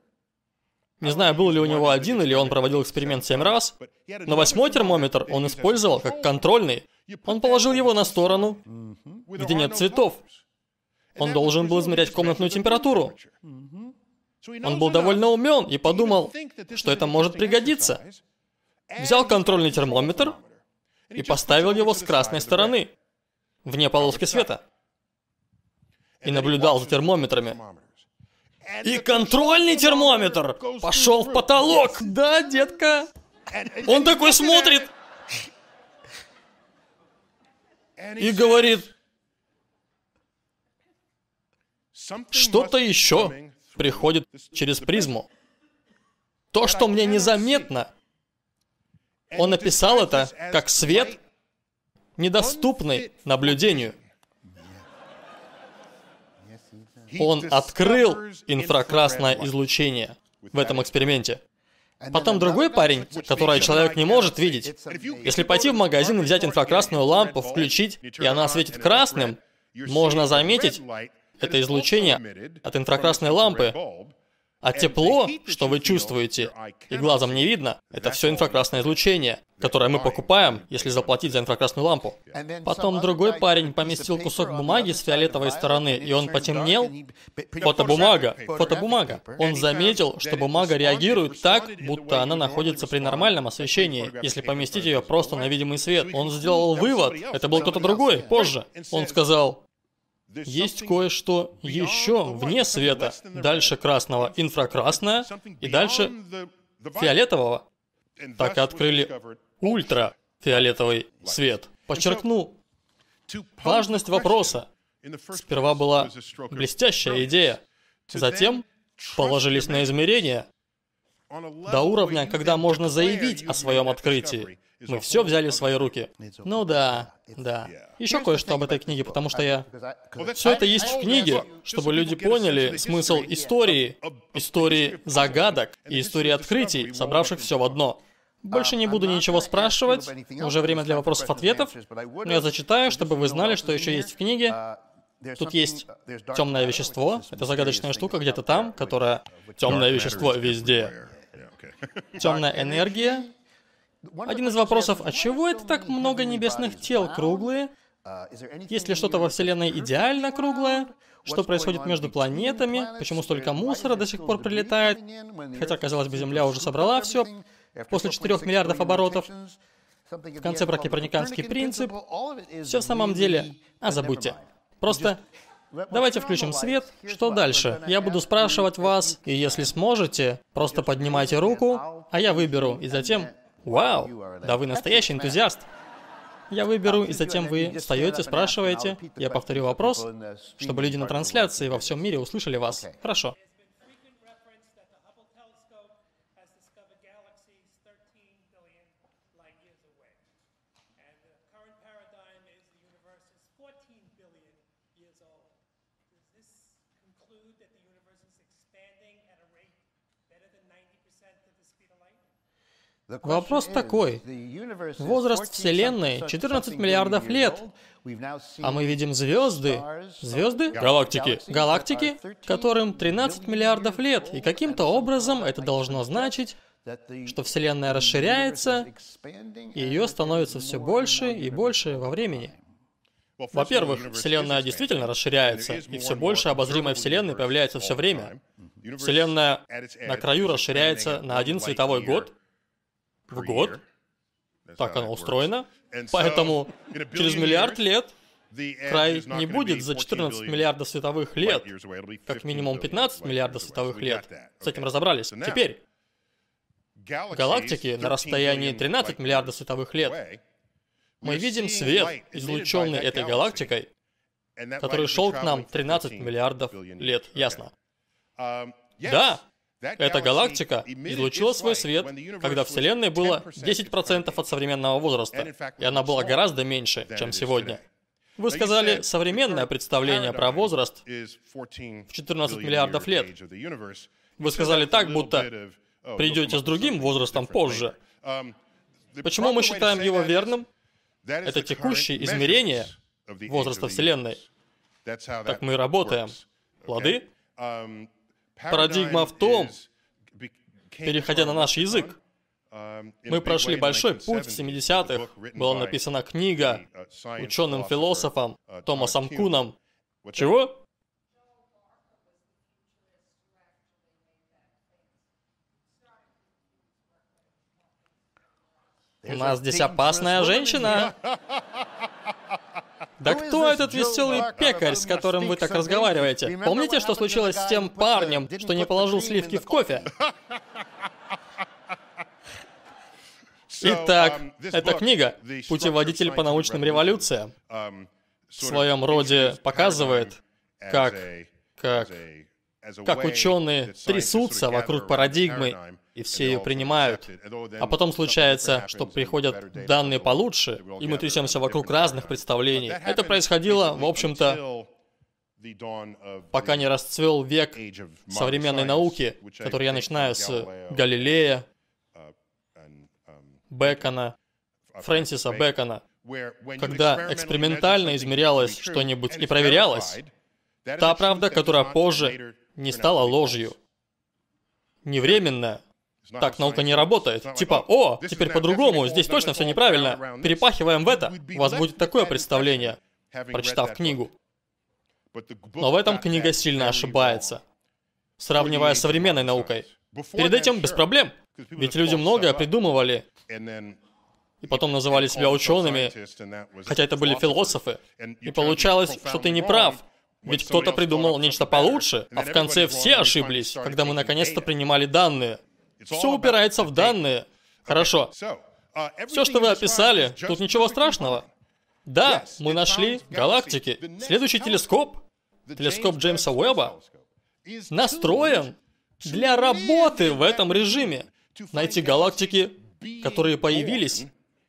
Не знаю, был ли у него один, или он проводил эксперимент семь раз, но восьмой термометр он использовал как контрольный. Он положил его на сторону, где нет цветов. Он должен был измерять комнатную температуру. Он был довольно умен и подумал, что это может пригодиться. Взял контрольный термометр и поставил его с красной стороны, вне полоски света. И наблюдал за термометрами. И контрольный термометр пошел в потолок. Да, детка. Он такой смотрит. И говорит, что-то еще приходит через призму. То, что мне незаметно, он описал это как свет, недоступный наблюдению. Он открыл инфракрасное излучение в этом эксперименте. Потом другой парень, который человек не может видеть. Если пойти в магазин и взять инфракрасную лампу, включить, и она светит красным, можно заметить, это излучение от инфракрасной лампы. А тепло, что вы чувствуете, и глазом не видно, это все инфракрасное излучение, которое мы покупаем, если заплатить за инфракрасную лампу. Потом другой парень поместил кусок бумаги с фиолетовой стороны, и он потемнел. Фотобумага, фотобумага. Он заметил, что бумага реагирует так, будто она находится при нормальном освещении, если поместить ее просто на видимый свет. Он сделал вывод, это был кто-то другой, позже. Он сказал, есть кое-что еще вне света, дальше красного инфракрасное и дальше фиолетового. Так и открыли ультрафиолетовый свет. Подчеркну важность вопроса. Сперва была блестящая идея, затем положились на измерения до уровня, когда можно заявить о своем открытии. Мы все взяли в свои руки. Ну да, да. Еще кое-что об этой книге, потому что я... Все это есть в книге, чтобы люди поняли смысл истории, истории загадок и истории открытий, собравших все в одно. Больше не буду ничего спрашивать, уже время для вопросов-ответов, но я зачитаю, чтобы вы знали, что еще есть в книге. Тут есть темное вещество, это загадочная штука где-то там, которая... Темное вещество везде. Темная энергия, один из вопросов, а чего это так много небесных тел круглые? Есть ли что-то во Вселенной идеально круглое? Что происходит между планетами? Почему столько мусора до сих пор прилетает? Хотя, казалось бы, Земля уже собрала все. После 4 миллиардов оборотов. В конце про кипрниканский принцип. Все в самом деле... А, забудьте. Просто Давайте включим свет. Что дальше? Я буду спрашивать вас, и если сможете, просто поднимайте руку, а я выберу, и затем Вау, да вы настоящий энтузиаст. Я выберу, и затем вы встаете, спрашиваете. Я повторю вопрос, чтобы люди на трансляции во всем мире услышали вас. Хорошо. Вопрос такой. Возраст Вселенной 14 миллиардов лет. А мы видим звезды. Звезды? Галактики. Галактики, которым 13 миллиардов лет. И каким-то образом это должно значить, что Вселенная расширяется, и ее становится все больше и больше во времени. Во-первых, Вселенная действительно расширяется, и все больше обозримой Вселенной появляется все время. Вселенная на краю расширяется на один световой год в год. Так оно устроено. Поэтому через миллиард лет край не будет за 14 миллиардов световых лет, как минимум 15 миллиардов световых лет. С этим разобрались. Теперь, галактики на расстоянии 13 миллиардов световых лет. Мы видим свет, излученный этой галактикой, который шел к нам 13 миллиардов лет, ясно? Да, эта галактика излучила свой свет, когда Вселенной было 10% от современного возраста, и она была гораздо меньше, чем сегодня. Вы сказали современное представление про возраст в 14 миллиардов лет. Вы сказали так, будто придете с другим возрастом позже. Почему мы считаем его верным? Это текущее измерение возраста Вселенной. Так мы работаем. Лады? Парадигма в том, переходя на наш язык, мы прошли большой путь в 70-х. Была написана книга ученым-философом Томасом Куном. Чего? У нас здесь опасная женщина. Да кто этот веселый пекарь, с которым вы так разговариваете? Помните, что случилось с тем парнем, что не положил сливки в кофе? Итак, эта книга «Путеводитель по научным революциям» в своем роде показывает, как, как, как ученые трясутся вокруг парадигмы и все ее принимают. А потом случается, что приходят данные получше, и мы трясемся вокруг разных представлений. Это происходило, в общем-то, пока не расцвел век современной науки, который я начинаю с Галилея, Бекона, Фрэнсиса Бекона, когда экспериментально измерялось что-нибудь и проверялось, та правда, которая позже не стала ложью, не временная, так наука не работает. Типа, о, теперь по-другому, здесь точно все неправильно. Перепахиваем в это. У вас будет такое представление, прочитав книгу. Но в этом книга сильно ошибается, сравнивая с современной наукой. Перед этим без проблем. Ведь люди многое придумывали, и потом называли себя учеными, хотя это были философы. И получалось, что ты не прав, ведь кто-то придумал нечто получше, а в конце все ошиблись, когда мы наконец-то принимали данные. Все упирается в данные. Хорошо. Все, что вы описали, тут ничего страшного. Да, мы нашли галактики. Следующий телескоп, телескоп Джеймса Уэбба, настроен для работы в этом режиме. Найти галактики, которые появились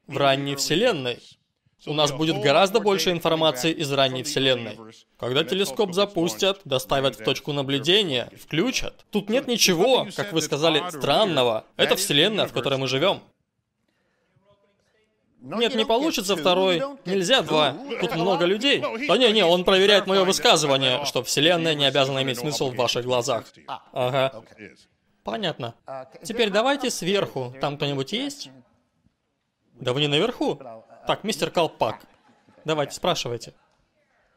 в ранней Вселенной. У нас будет гораздо больше информации из ранней Вселенной. Когда телескоп запустят, доставят в точку наблюдения, включат. Тут нет ничего, как вы сказали, странного. Это Вселенная, в которой мы живем. Нет, не получится второй. Нельзя два. Тут много людей. Да не-не, он проверяет мое высказывание, что Вселенная не обязана иметь смысл в ваших глазах. Ага. Понятно. Теперь давайте сверху. Там кто-нибудь есть? Да вы не наверху. Так, мистер Колпак. Давайте, спрашивайте.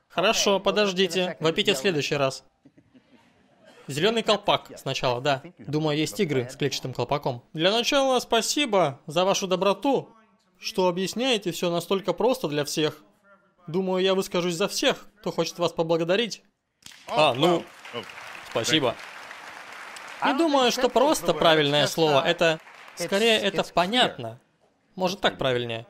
Хорошо, подождите. Вопите в следующий раз. Зеленый колпак сначала, да. Думаю, есть игры с клетчатым колпаком. Для начала спасибо за вашу доброту, что объясняете все настолько просто для всех. Думаю, я выскажусь за всех, кто хочет вас поблагодарить. А, ну, спасибо. Не думаю, что просто правильное слово. Это, скорее, это понятно. Может, так правильнее.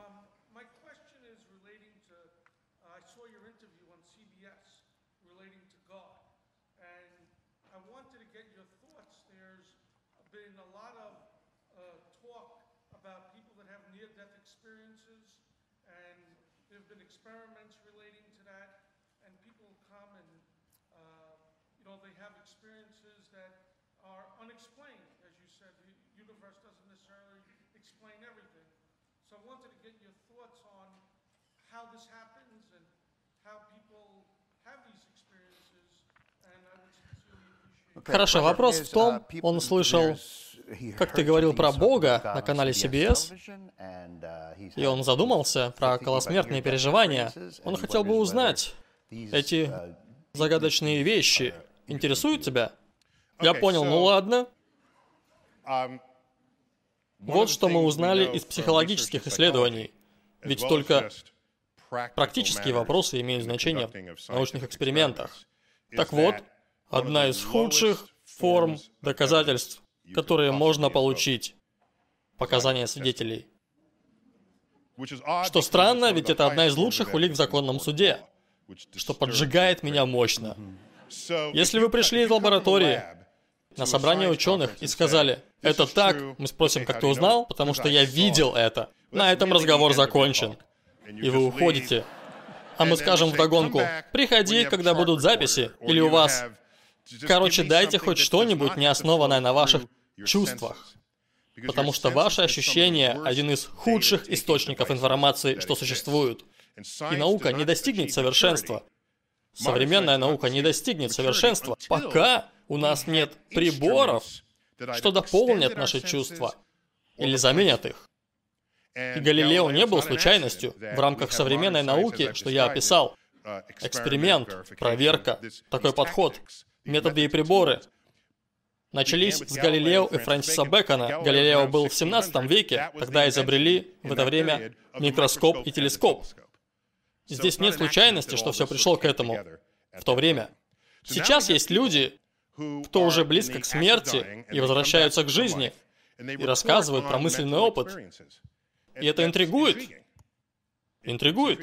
Хорошо, вопрос в том, он слышал, как ты говорил про Бога на канале CBS, и он задумался про околосмертные переживания. Он хотел бы узнать, эти загадочные вещи интересуют тебя? Я понял, ну ладно. Вот что мы узнали из психологических исследований. Ведь только практические вопросы имеют значение в научных экспериментах. Так вот, одна из худших форм доказательств, которые можно получить, показания свидетелей. Что странно, ведь это одна из лучших улик в законном суде, что поджигает меня мощно. Если вы пришли из лаборатории на собрание ученых и сказали, это так, мы спросим, как ты узнал, потому что я видел это. На этом разговор закончен. И вы уходите. А мы скажем вдогонку, приходи, когда будут записи, или у вас... Короче, дайте хоть что-нибудь, не основанное на ваших чувствах. Потому что ваши ощущения – один из худших источников информации, что существует. И наука не достигнет совершенства. Современная наука не достигнет совершенства, пока у нас нет приборов, что дополнят наши чувства или заменят их. И Галилео не был случайностью в рамках современной науки, что я описал. Эксперимент, проверка, такой подход, методы и приборы. Начались с Галилео и Фрэнсиса Бэкона. Галилео был в 17 веке, тогда изобрели в это время микроскоп и телескоп. Здесь нет случайности, что все пришло к этому в то время. Сейчас есть люди, кто уже близко к смерти и возвращаются к жизни, и рассказывают про мысленный опыт. И это интригует. Интригует.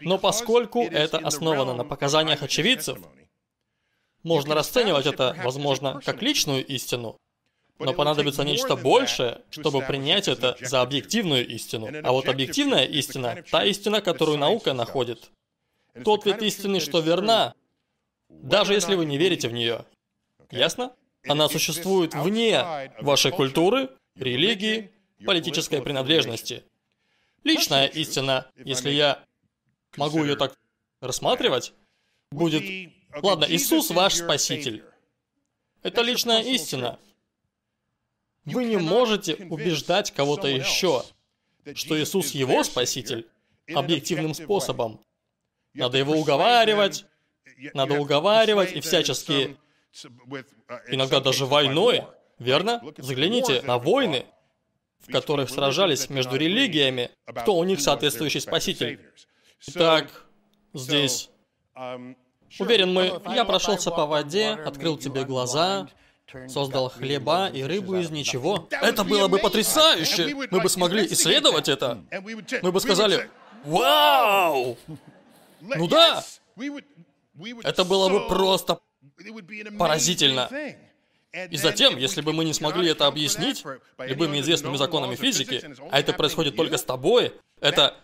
Но поскольку это основано на показаниях очевидцев, можно расценивать это, возможно, как личную истину, но понадобится нечто большее, чтобы принять это за объективную истину. А вот объективная истина — та истина, которую наука находит. Тот вид истины, что верна, даже если вы не верите в нее. Ясно? Она существует вне вашей культуры, религии, политической принадлежности. Личная истина, если я могу ее так рассматривать, будет... Ладно, Иисус ваш Спаситель. Это личная истина. Вы не можете убеждать кого-то еще, что Иисус его Спаситель, объективным способом. Надо его уговаривать, надо уговаривать и всячески, иногда даже войной, верно? Взгляните на войны, в которых сражались между религиями, кто у них соответствующий спаситель. Итак, здесь... Уверен, мы... Я прошелся по воде, открыл тебе глаза, создал хлеба и рыбу из ничего. Это было бы потрясающе! Мы бы смогли исследовать это. Мы бы сказали, вау! Ну да! Это было бы просто поразительно. И затем, если бы мы не смогли это объяснить любыми известными законами физики, а это происходит только с тобой, это...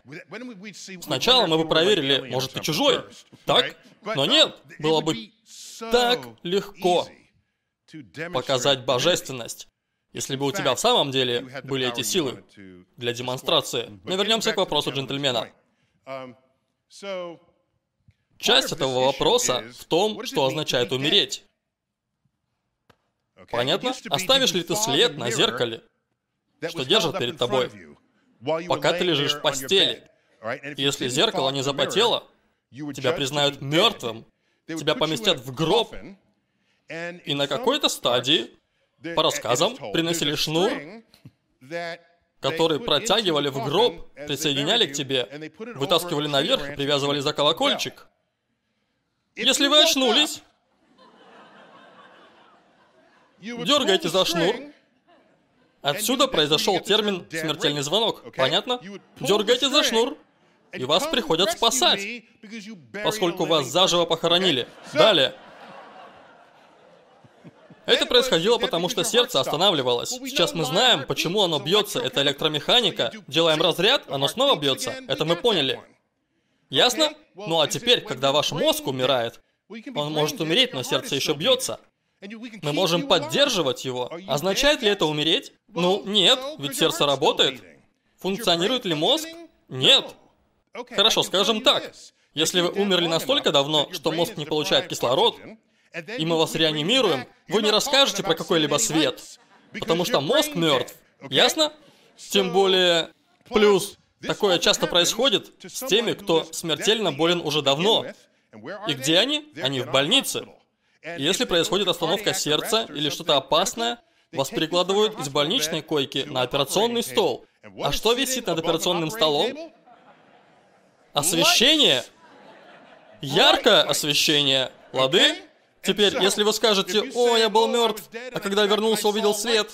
Сначала мы бы проверили, может, ты чужой, так? Но нет, было бы так легко показать божественность, если бы у тебя в самом деле были эти силы для демонстрации. Но вернемся к вопросу джентльмена. Часть этого вопроса в том, что означает умереть. Понятно? Оставишь ли ты след на зеркале, что держит перед тобой, пока ты лежишь в постели? Если зеркало не запотело, тебя признают мертвым, тебя поместят в гроб, и на какой-то стадии, по рассказам, приносили шнур, который протягивали в гроб, присоединяли к тебе, вытаскивали наверх, привязывали за колокольчик. Если вы очнулись, дергаете за шнур. Отсюда произошел термин «смертельный звонок». Понятно? Дергаете за шнур, и вас приходят спасать, поскольку вас заживо похоронили. Далее. Это происходило потому, что сердце останавливалось. Сейчас мы знаем, почему оно бьется. Это электромеханика. Делаем разряд, оно снова бьется. Это мы поняли. Ясно? Ну а теперь, когда ваш мозг умирает, он может умереть, но сердце еще бьется. Мы можем поддерживать его. Означает ли это умереть? Ну, нет, ведь сердце работает. Функционирует ли мозг? Нет. Хорошо, скажем так. Если вы умерли настолько давно, что мозг не получает кислород, и мы вас реанимируем, вы не расскажете про какой-либо свет, потому что мозг мертв. Ясно? Тем более, плюс Такое часто происходит с теми, кто смертельно болен уже давно. И где они? Они в больнице. Если происходит остановка сердца или что-то опасное, вас перекладывают из больничной койки на операционный стол. А что висит над операционным столом? Освещение. Яркое освещение. Лады? Теперь, если вы скажете, «О, я был мертв, а когда вернулся, увидел свет»,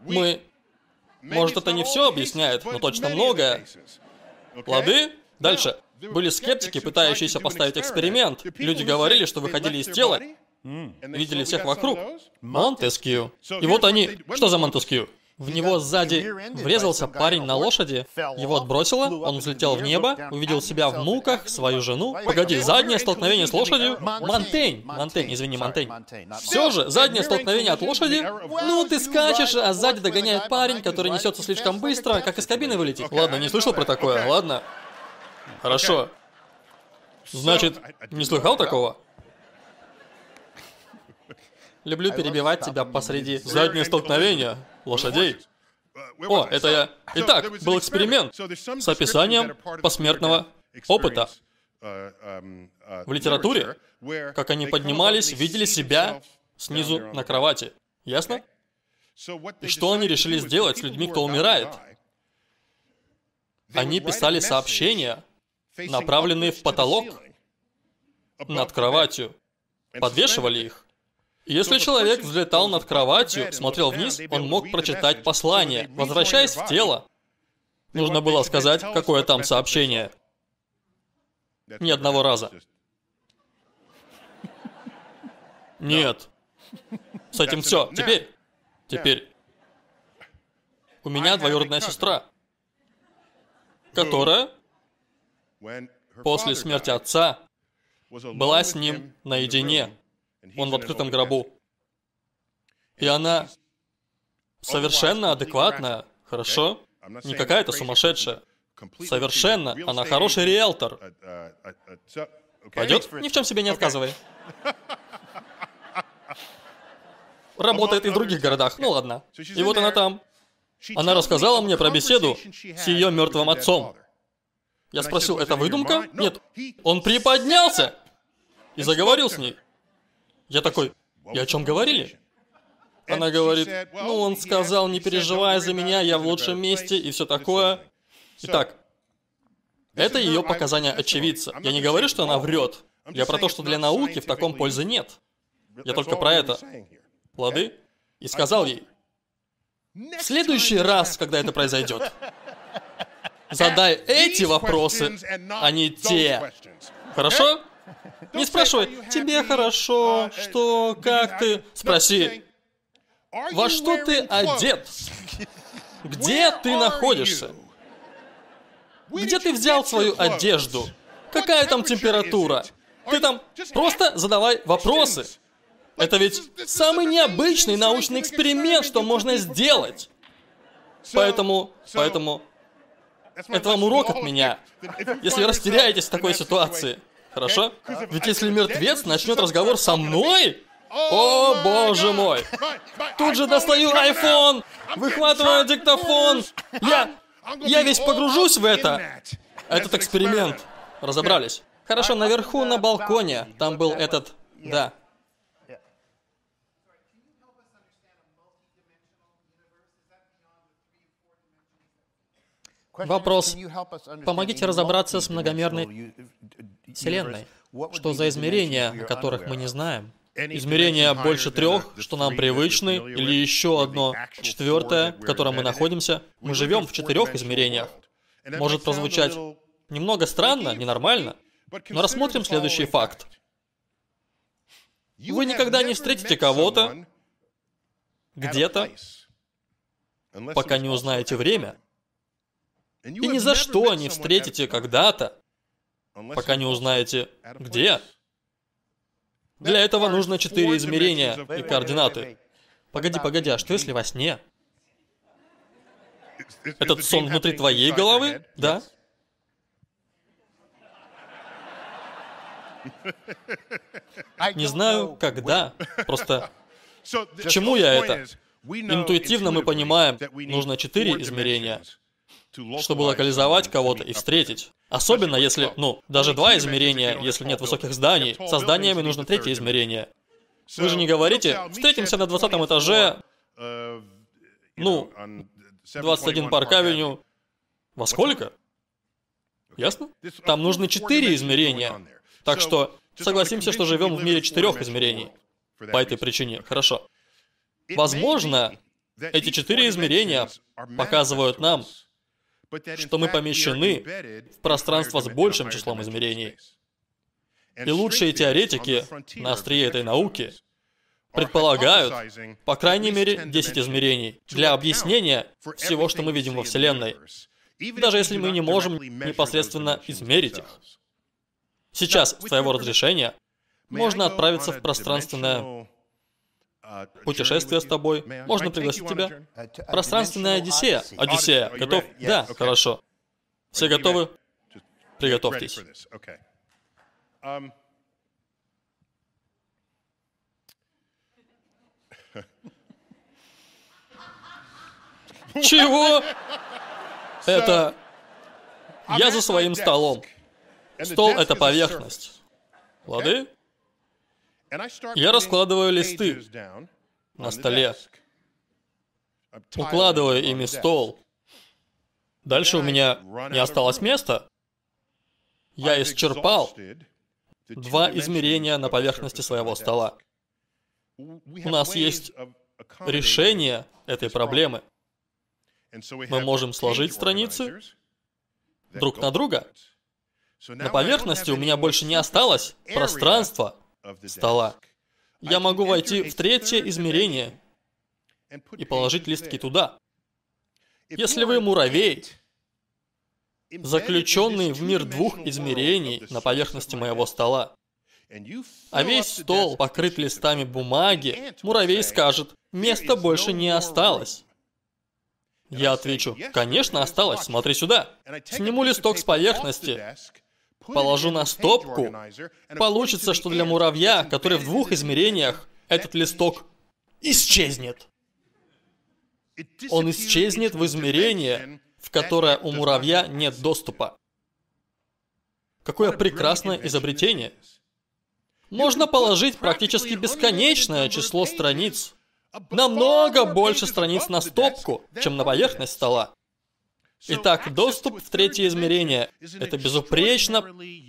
мы... Может, это не все объясняет, но точно многое. Лады? Дальше. Были скептики, пытающиеся поставить эксперимент. Люди говорили, что выходили из тела, видели всех вокруг. Монтескью. И вот они... Что за Монтескью? В него сзади врезался парень на лошади, его отбросило, он взлетел в небо, увидел себя в муках, свою жену. Погоди, заднее столкновение с лошадью? Монтень! Монтень, извини, Монтень. Все же, заднее столкновение от лошади? Ну, ты скачешь, а сзади догоняет парень, который несется слишком быстро, как из кабины вылететь. Ладно, не слышал про такое, ладно. Хорошо. Значит, не слыхал такого? Люблю перебивать тебя посреди заднее столкновение лошадей. О, это я... Итак, был эксперимент с описанием посмертного опыта. В литературе, как они поднимались, видели себя снизу на кровати. Ясно? И что они решили сделать с людьми, кто умирает? Они писали сообщения, направленные в потолок над кроватью, подвешивали их. Если человек взлетал над кроватью, смотрел вниз, он мог прочитать послание. Возвращаясь в тело, нужно было сказать, какое там сообщение. Ни одного раза. Нет. С этим все. Теперь. Теперь. У меня двоюродная сестра, которая после смерти отца была с ним наедине он в открытом гробу. И она совершенно адекватная, хорошо? Не какая-то сумасшедшая. Совершенно. Она хороший риэлтор. Пойдет? Ни в чем себе не отказывай. Работает и в других городах. Ну ладно. И вот она там. Она рассказала мне про беседу с ее мертвым отцом. Я спросил, это выдумка? Нет. Он приподнялся и заговорил с ней. Я такой, и о чем говорили? Она говорит, ну, он сказал, не переживай за меня, я в лучшем месте и все такое. Итак, это ее показания очевидца. Я не говорю, что она врет. Я про то, что для науки в таком пользы нет. Я только про это. Лады? И сказал ей, в следующий раз, когда это произойдет, задай эти вопросы, а не те. Хорошо? Не спрашивай, тебе хорошо, что, как ты. Спроси, во что ты одет? Где ты находишься? Где ты взял свою одежду? Какая там температура? Ты там просто задавай вопросы. Это ведь самый необычный научный эксперимент, что можно сделать. Поэтому, поэтому, это вам урок от меня. Если растеряетесь в такой ситуации, Хорошо? Ведь если мертвец начнет разговор со мной, о боже мой! Тут же достаю iPhone, выхватываю диктофон. Я... Я весь погружусь в это. Этот эксперимент. Разобрались. Хорошо, наверху на балконе. Там был этот... Да. Вопрос. Помогите разобраться с многомерной Вселенной. Что за измерения, о которых мы не знаем? Измерения больше трех, что нам привычны, или еще одно, четвертое, в котором мы находимся. Мы живем в четырех измерениях. Может прозвучать немного странно, ненормально, но рассмотрим следующий факт. Вы никогда не встретите кого-то где-то, пока не узнаете время. И ни за что не встретите когда-то, пока не узнаете, где. Для этого нужно четыре измерения и координаты. Погоди, погоди, а что если во сне? Этот сон внутри твоей головы? Да? Не знаю, когда. Просто к чему я это? Интуитивно мы понимаем, нужно четыре измерения. Чтобы локализовать кого-то и встретить. Особенно если, ну, даже два измерения, если нет высоких зданий. Со зданиями нужно третье измерение. Вы же не говорите, встретимся на 20 этаже, ну, 21 Парк Авеню. Во сколько? Ясно? Там нужны четыре измерения. Так что согласимся, что живем в мире четырех измерений. По этой причине. Хорошо. Возможно, эти четыре измерения показывают нам, что мы помещены в пространство с большим числом измерений. И лучшие теоретики на острие этой науки предполагают, по крайней мере, 10 измерений для объяснения всего, что мы видим во Вселенной, даже если мы не можем непосредственно измерить их. Сейчас, с твоего разрешения, можно отправиться в пространственное путешествие с тобой. Можно пригласить тебя. Пространственная Одиссея. Одиссея. Готов? Да, хорошо. Все готовы? Приготовьтесь. Чего? Это... Я за своим столом. Стол — это поверхность. Лады? Я раскладываю листы на столе. Укладываю ими стол. Дальше у меня не осталось места. Я исчерпал два измерения на поверхности своего стола. У нас есть решение этой проблемы. Мы можем сложить страницы друг на друга. На поверхности у меня больше не осталось пространства стола. Я могу войти в третье измерение и положить листки туда. Если вы муравей, заключенный в мир двух измерений на поверхности моего стола, а весь стол покрыт листами бумаги, муравей скажет, места больше не осталось. Я отвечу, конечно, осталось, смотри сюда. Сниму листок с поверхности, положу на стопку. Получится, что для муравья, который в двух измерениях, этот листок исчезнет. Он исчезнет в измерение, в которое у муравья нет доступа. Какое прекрасное изобретение. Можно положить практически бесконечное число страниц намного больше страниц на стопку, чем на поверхность стола. Итак, доступ в третье измерение – это безупречно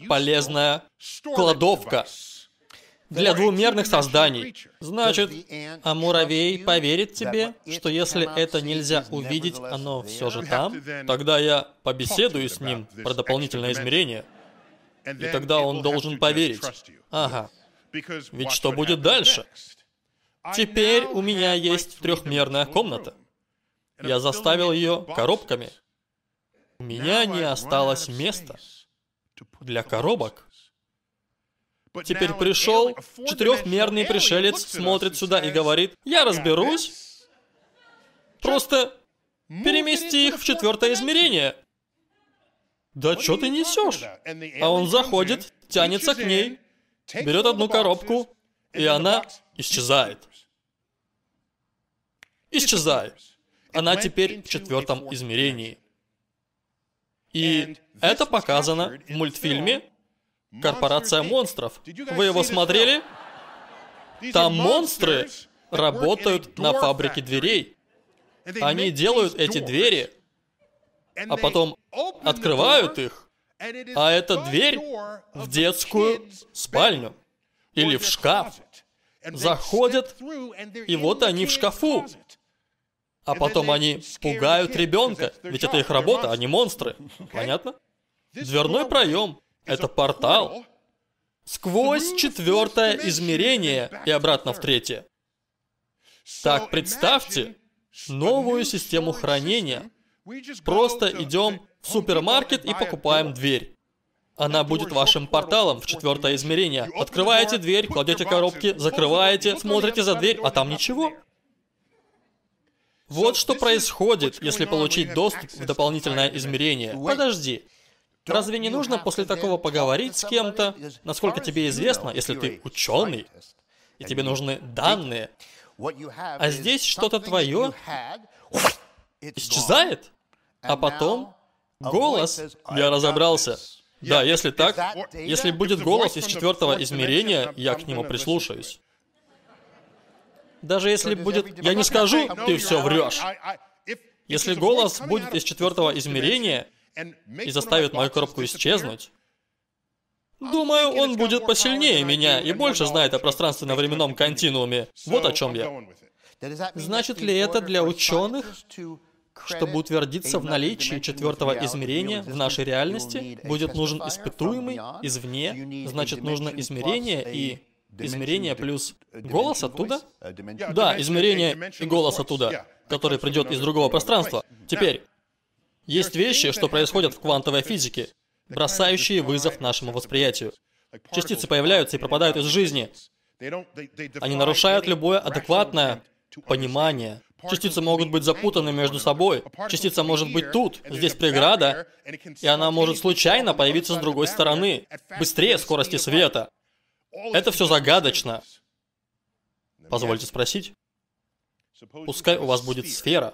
полезная кладовка для двумерных созданий. Значит, а муравей поверит тебе, что если это нельзя увидеть, оно все же там? Тогда я побеседую с ним про дополнительное измерение. И тогда он должен поверить. Ага. Ведь что будет дальше? Теперь у меня есть трехмерная комната. Я заставил ее коробками. У меня не осталось места для коробок. Теперь пришел четырехмерный пришелец, смотрит сюда и говорит, я разберусь. Просто перемести их в четвертое измерение. Да что ты несешь? А он заходит, тянется к ней, берет одну коробку, и она исчезает исчезает. Она теперь в четвертом измерении. И это показано в мультфильме «Корпорация монстров». Вы его смотрели? Там монстры работают на фабрике дверей. Они делают эти двери, а потом открывают их, а это дверь в детскую спальню или в шкаф. Заходят, и вот они в шкафу. А потом они пугают ребенка, ведь это их работа, они монстры. Понятно? Дверной проем — это портал сквозь четвертое измерение и обратно в третье. Так представьте новую систему хранения. Просто идем в супермаркет и покупаем дверь. Она будет вашим порталом в четвертое измерение. Открываете дверь, кладете коробки, закрываете, смотрите за дверь, а там ничего. Вот что происходит, если получить доступ в дополнительное измерение. Подожди. Разве не нужно после такого поговорить с кем-то? Насколько тебе известно, если ты ученый, и тебе нужны данные, а здесь что-то твое исчезает? А потом голос, я разобрался. Да, если так, если будет голос из четвертого измерения, я к нему прислушаюсь. Даже если будет... Я не скажу, ты все врешь. Если голос будет из четвертого измерения и заставит мою коробку исчезнуть, думаю, он будет посильнее меня и больше знает о пространственно-временном континууме. Вот о чем я. Значит ли это для ученых, чтобы утвердиться в наличии четвертого измерения в нашей реальности, будет нужен испытуемый извне, значит нужно измерение и измерение плюс голос оттуда? Да, измерение и голос оттуда, который придет из другого пространства. Теперь, есть вещи, что происходят в квантовой физике, бросающие вызов нашему восприятию. Частицы появляются и пропадают из жизни. Они нарушают любое адекватное понимание. Частицы могут быть запутаны между собой. Частица может быть тут, здесь преграда, и она может случайно появиться с другой стороны, быстрее скорости света. Это все загадочно. Позвольте спросить. Пускай у вас будет сфера,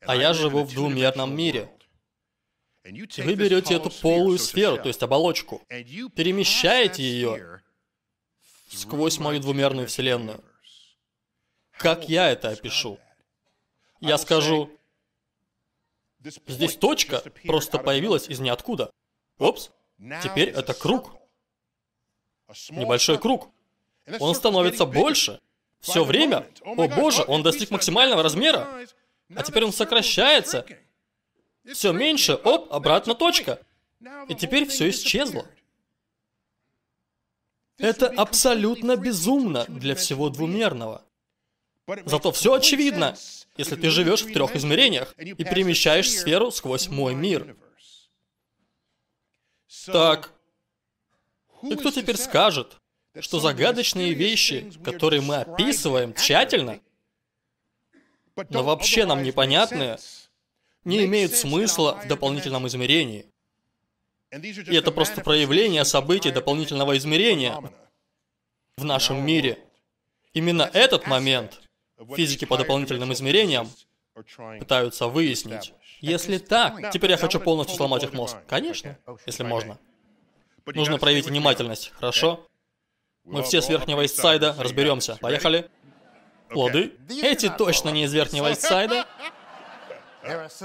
а я живу в двумерном мире. Вы берете эту полую сферу, то есть оболочку, перемещаете ее сквозь мою двумерную вселенную. Как я это опишу? Я скажу, здесь точка просто появилась из ниоткуда. Опс, теперь это круг. Небольшой круг. Он становится больше. Все время. О боже, он достиг максимального размера. А теперь он сокращается. Все меньше, оп, обратно точка. И теперь все исчезло. Это абсолютно безумно для всего двумерного. Зато все очевидно, если ты живешь в трех измерениях и перемещаешь сферу сквозь мой мир. Так, и кто теперь скажет, что загадочные вещи, которые мы описываем тщательно, но вообще нам непонятные, не имеют смысла в дополнительном измерении. И это просто проявление событий дополнительного измерения в нашем мире. Именно этот момент физики по дополнительным измерениям пытаются выяснить. Если так, теперь я хочу полностью сломать их мозг. Конечно, если можно. Нужно проявить внимательность, хорошо? Мы все с Верхнего Истсайда, разберемся. Поехали. Плоды? Эти точно не из Верхнего Истсайда.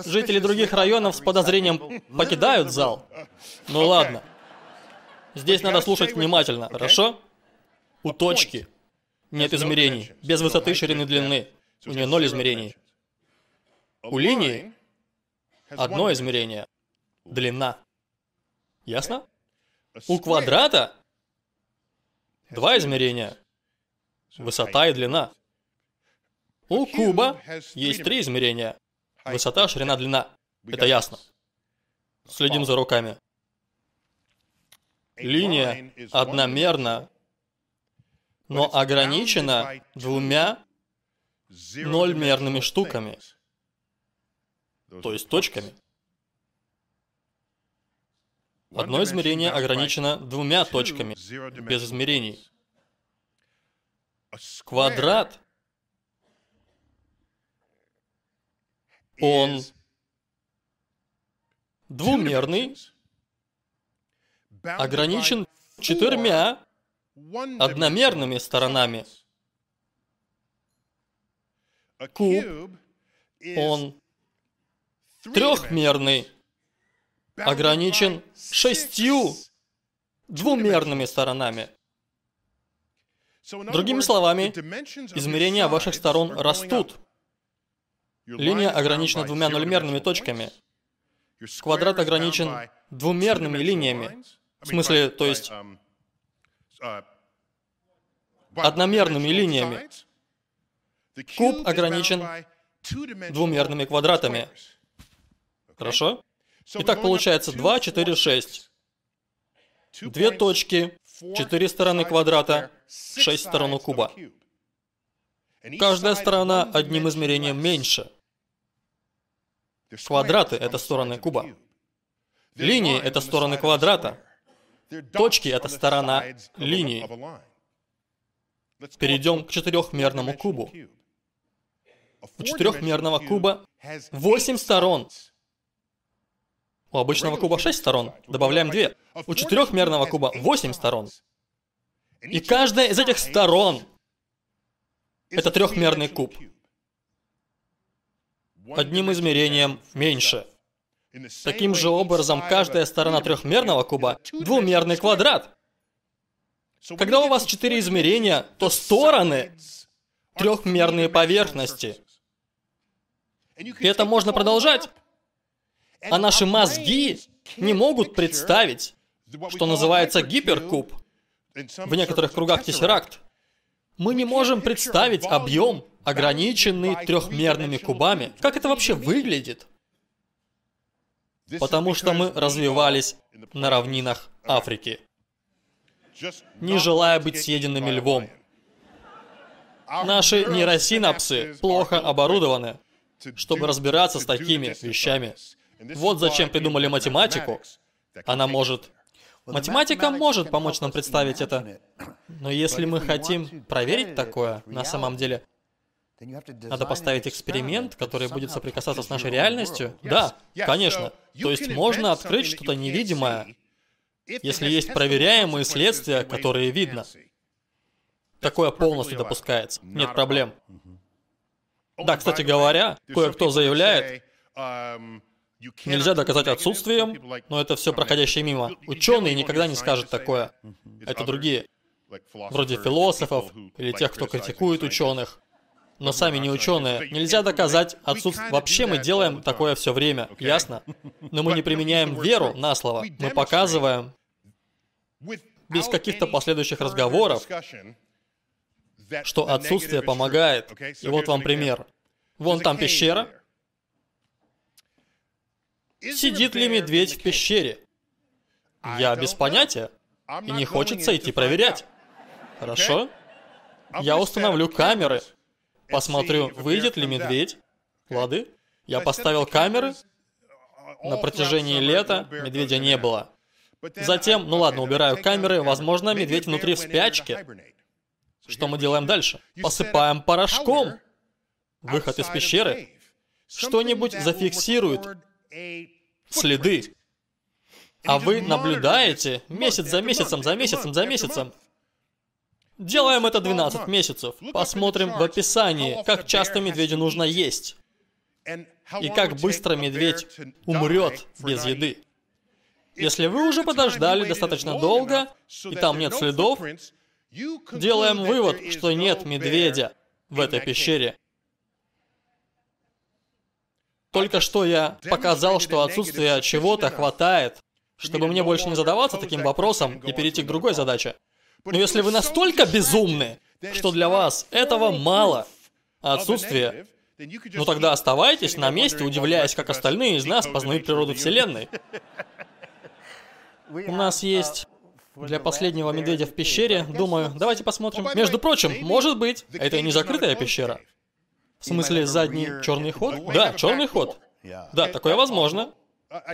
Жители других районов с подозрением покидают зал. Ну ладно. Здесь надо слушать внимательно, хорошо? У точки нет измерений, без высоты, ширины, длины. У нее ноль измерений. У линии одно измерение. Длина. Ясно? У квадрата два измерения. Высота и длина. У куба есть три измерения. Высота, ширина, длина. Это ясно. Следим за руками. Линия одномерна, но ограничена двумя нольмерными штуками, то есть точками. Одно измерение ограничено двумя точками, без измерений. Квадрат, он двумерный, ограничен четырьмя одномерными сторонами. Куб, он трехмерный, ограничен шестью двумерными сторонами. Другими словами, измерения ваших сторон растут. Линия ограничена двумя нульмерными точками. Квадрат ограничен двумерными линиями. В смысле, то есть одномерными линиями. Куб ограничен двумерными квадратами. Хорошо? Итак, получается 2, 4, 6. Две точки, четыре стороны квадрата, шесть сторон у куба. Каждая сторона одним измерением меньше. Квадраты — это стороны куба. Линии — это стороны квадрата. Точки — это сторона линии. Перейдем к четырехмерному кубу. У четырехмерного куба восемь сторон, У обычного куба 6 сторон, добавляем 2. У четырехмерного куба 8 сторон. И каждая из этих сторон это трехмерный куб. Одним измерением меньше. Таким же образом, каждая сторона трехмерного куба – двумерный квадрат. Когда у вас четыре измерения, то стороны – трехмерные поверхности. И это можно продолжать. А наши мозги не могут представить, что называется гиперкуб. В некоторых кругах тессеракт. Мы не можем представить объем, ограниченный трехмерными кубами. Как это вообще выглядит? Потому что мы развивались на равнинах Африки, не желая быть съеденными львом. Наши нейросинапсы плохо оборудованы, чтобы разбираться с такими вещами. Вот зачем придумали математику. Она может... Математика может помочь нам представить это. Но если мы хотим проверить такое, на самом деле, надо поставить эксперимент, который будет соприкасаться с нашей реальностью? Да, конечно. То есть можно открыть что-то невидимое, если есть проверяемые следствия, которые видно. Такое полностью допускается. Нет проблем. Да, кстати говоря, кое-кто заявляет, нельзя доказать отсутствием, но это все проходящее мимо. Ученые никогда не скажут такое. Это другие. Вроде философов или тех, кто критикует ученых но сами не ученые. Нельзя доказать отсутствие. Вообще мы делаем такое все время, ясно? Но мы не применяем веру на слово. Мы показываем без каких-то последующих разговоров, что отсутствие помогает. И вот вам пример. Вон там пещера. Сидит ли медведь в пещере? Я без понятия. И не хочется идти проверять. Хорошо? Я установлю камеры Посмотрю, выйдет ли медведь. Лады? Я поставил камеры. На протяжении лета медведя не было. Затем, ну ладно, убираю камеры, возможно, медведь внутри в спячке. Что мы делаем дальше? Посыпаем порошком. Выход из пещеры. Что-нибудь зафиксирует следы. А вы наблюдаете месяц за месяцем, за месяцем, за месяцем. Делаем это 12 месяцев. Посмотрим в описании, как часто медведю нужно есть. И как быстро медведь умрет без еды. Если вы уже подождали достаточно долго, и там нет следов, делаем вывод, что нет медведя в этой пещере. Только что я показал, что отсутствие чего-то хватает, чтобы мне больше не задаваться таким вопросом и перейти к другой задаче. Но если вы настолько безумны, что для вас этого мало, а отсутствие, ну тогда оставайтесь на месте, удивляясь, как остальные из нас познают природу Вселенной. У нас есть для последнего медведя в пещере, думаю, давайте посмотрим. Между прочим, может быть, это и не закрытая пещера. В смысле, задний черный ход? Да, черный ход. Да, такое возможно.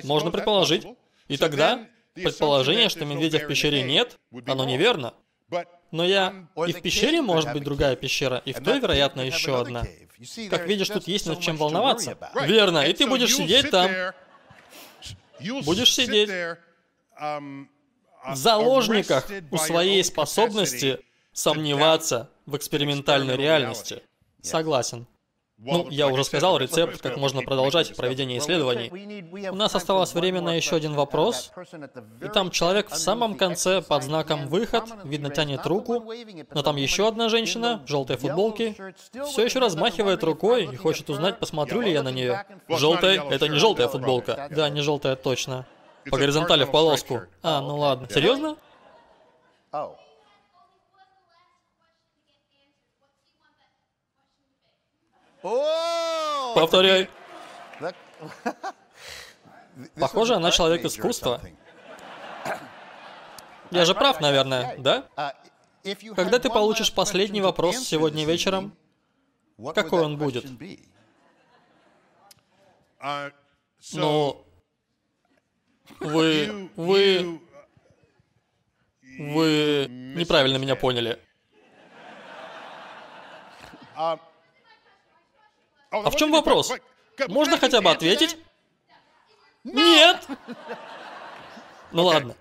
Можно предположить. И тогда Предположение, что медведя в пещере нет, оно неверно. Но я... И в пещере может быть другая пещера, и в той, вероятно, еще одна. Как видишь, тут есть над чем волноваться. Верно, и ты будешь сидеть там. Будешь сидеть в заложниках у своей способности сомневаться в экспериментальной реальности. Согласен. Ну, я уже сказал рецепт, как можно продолжать проведение исследований. У нас осталось время на еще один вопрос. И там человек в самом конце под знаком «Выход», видно, тянет руку, но там еще одна женщина в желтой футболке, все еще размахивает рукой и хочет узнать, посмотрю ли я на нее. Желтая — это не желтая футболка. Да, не желтая точно. По горизонтали в полоску. А, ну ладно. Серьезно? Повторяй. Похоже, она человек искусства. Я же прав, наверное, да? Когда ты получишь последний вопрос сегодня вечером, какой он будет? Ну, вы, вы, вы неправильно меня поняли. А в чем вопрос? Можно хотя бы ответить? Нет! Ну ладно.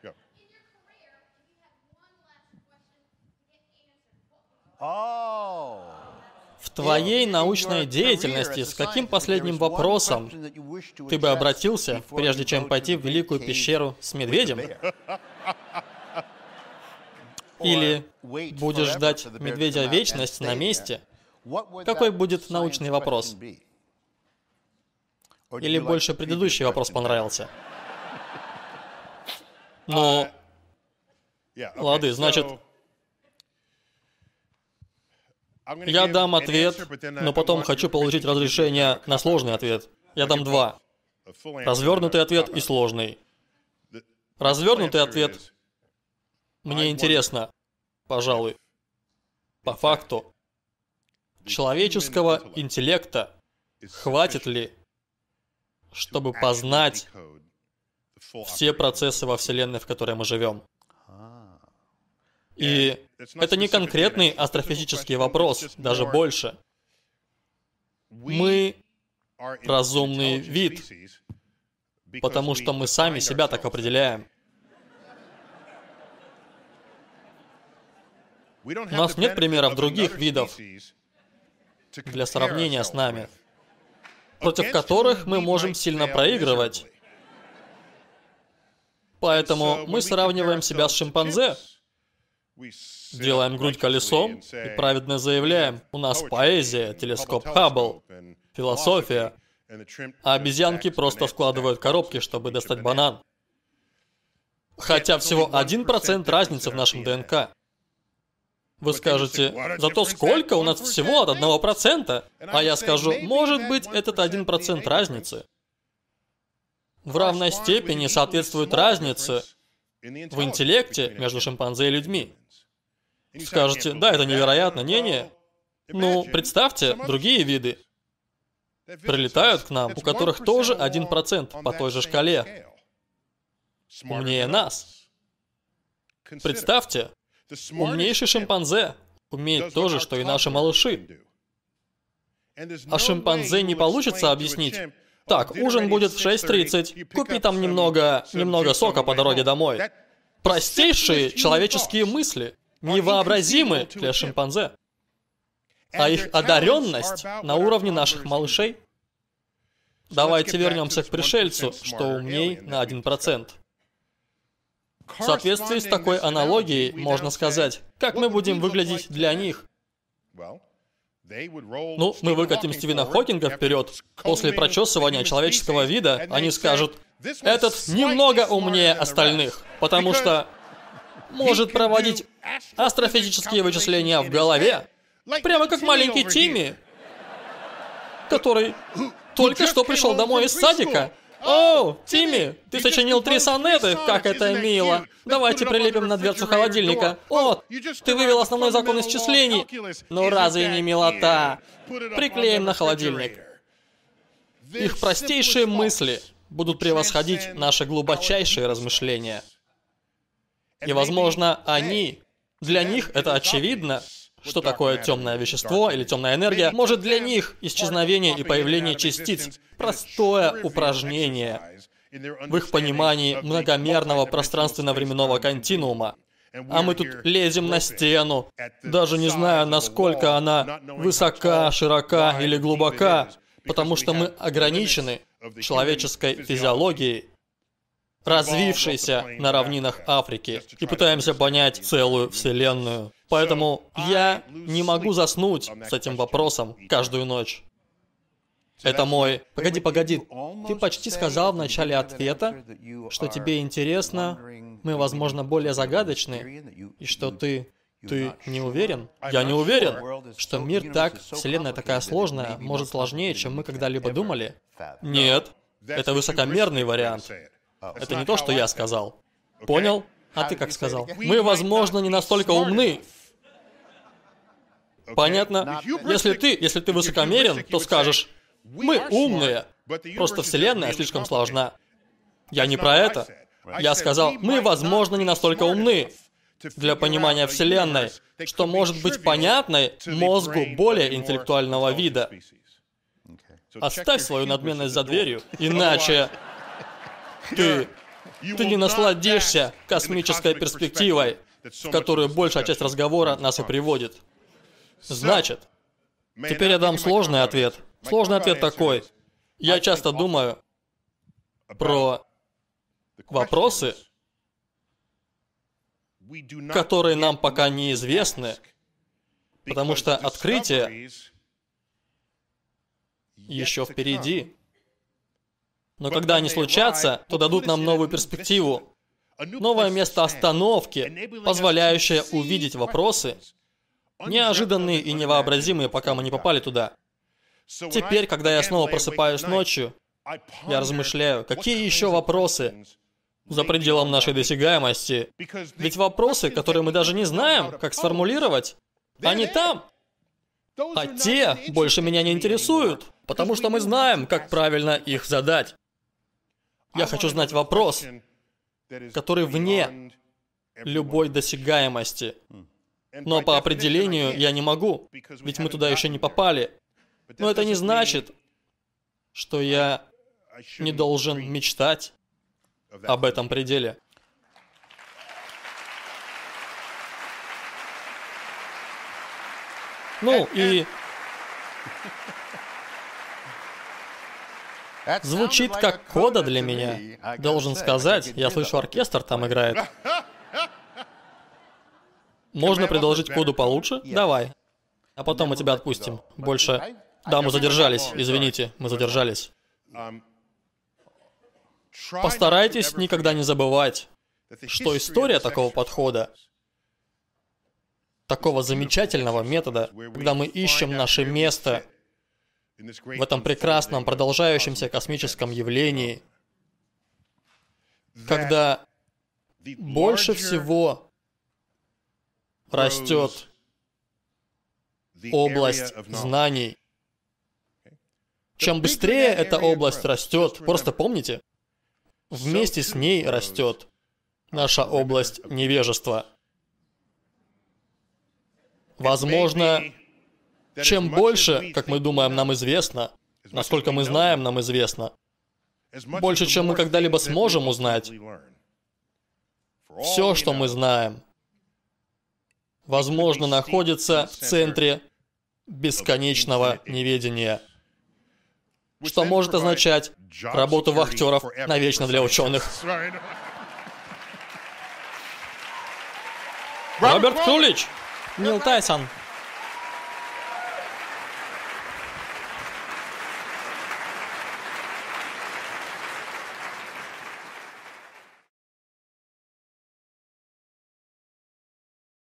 В твоей научной деятельности с каким последним вопросом ты бы обратился, прежде чем пойти в Великую пещеру с медведем? Или будешь ждать медведя вечность на месте? Какой будет научный вопрос? Или больше предыдущий вопрос понравился? Ну, лады, значит, я дам ответ, но потом хочу получить разрешение на сложный ответ. Я дам два. Развернутый ответ и сложный. Развернутый ответ мне интересно, пожалуй, по факту, человеческого интеллекта хватит ли, чтобы познать все процессы во Вселенной, в которой мы живем. И это не конкретный астрофизический вопрос, даже больше. Мы разумный вид, потому что мы сами себя так определяем. У нас нет примеров других видов для сравнения с нами, против которых мы можем сильно проигрывать. Поэтому мы сравниваем себя с шимпанзе, делаем грудь колесом и праведно заявляем, у нас поэзия, телескоп Хаббл, философия, а обезьянки просто складывают коробки, чтобы достать банан. Хотя всего 1% разницы в нашем ДНК. Вы скажете, зато сколько у нас всего от 1%? А я скажу, может быть, этот 1% разницы в равной степени соответствует разнице в интеллекте между шимпанзе и людьми. Скажете, да, это невероятно, не-не. Ну, представьте, другие виды прилетают к нам, у которых тоже 1% по той же шкале. Умнее нас. Представьте, умнейший шимпанзе умеет то же, что и наши малыши. А шимпанзе не получится объяснить, так, ужин будет в 6.30, купи там немного, немного сока по дороге домой. Простейшие человеческие мысли невообразимы для шимпанзе. А их одаренность на уровне наших малышей. Давайте вернемся к пришельцу, что умней на 1%. В соответствии с такой аналогией можно сказать, как мы будем выглядеть для них. Ну, мы выкатим Стивена Хокинга вперед. После прочесывания человеческого вида они скажут, этот немного умнее остальных, потому что может проводить астрофизические вычисления в голове, прямо как маленький Тимми, который только что пришел домой из садика. О, Тимми, ты сочинил три сонеты, как это мило. Давайте прилепим на дверцу холодильника. О, ты вывел основной закон исчислений. Ну разве не милота? Приклеим на холодильник. Их простейшие мысли будут превосходить наши глубочайшие размышления. И, возможно, они, для них это очевидно, что такое темное вещество или темная энергия, может для них исчезновение и появление частиц – простое упражнение в их понимании многомерного пространственно-временного континуума. А мы тут лезем на стену, даже не зная, насколько она высока, широка или глубока, потому что мы ограничены человеческой физиологией развившейся на равнинах Африки, и пытаемся понять целую Вселенную. Поэтому я не могу заснуть с этим вопросом каждую ночь. Это мой... Погоди, погоди. Ты почти сказал в начале ответа, что тебе интересно, мы, возможно, более загадочны, и что ты... Ты не уверен? Я не уверен, что мир так, Вселенная такая сложная, может сложнее, чем мы когда-либо думали. Нет, это высокомерный вариант. Это не то, что я сказал. Понял? А ты как сказал? Мы, возможно, не настолько умны. Понятно? Если ты, если ты высокомерен, то скажешь, мы умные. Просто Вселенная слишком сложна. Я не про это. Я сказал, мы, возможно, не настолько умны для понимания Вселенной, что может быть понятной мозгу более интеллектуального вида. Оставь свою надменность за дверью, иначе Ты... Ты не насладишься космической перспективой, в которую большая часть разговора нас и приводит. Значит, теперь я дам сложный ответ. Сложный ответ такой. Я часто думаю про вопросы, которые нам пока неизвестны, потому что открытие еще впереди. Но когда они случатся, то дадут нам новую перспективу, новое место остановки, позволяющее увидеть вопросы, неожиданные и невообразимые, пока мы не попали туда. Теперь, когда я снова просыпаюсь ночью, я размышляю, какие еще вопросы за пределом нашей досягаемости. Ведь вопросы, которые мы даже не знаем, как сформулировать, они там. А те больше меня не интересуют, потому что мы знаем, как правильно их задать. Я хочу знать вопрос, который вне любой досягаемости. Но по определению я не могу, ведь мы туда еще не попали. Но это не значит, что я не должен мечтать об этом пределе. Ну и... Звучит как кода для меня. Должен сказать, я слышу оркестр там играет. Можно предложить коду получше? Давай. А потом мы тебя отпустим. Больше... Да, мы задержались, извините, мы задержались. Постарайтесь никогда не забывать, что история такого подхода, такого замечательного метода, когда мы ищем наше место в этом прекрасном продолжающемся космическом явлении, когда больше всего растет область знаний. Чем быстрее эта область растет, просто помните, вместе с ней растет наша область невежества. Возможно, чем больше, как мы думаем, нам известно, насколько мы знаем, нам известно, больше, чем мы когда-либо сможем узнать, все, что мы знаем, возможно, находится в центре бесконечного неведения. Что может означать работу вахтеров навечно для ученых. Роберт Крулич! Нил Тайсон.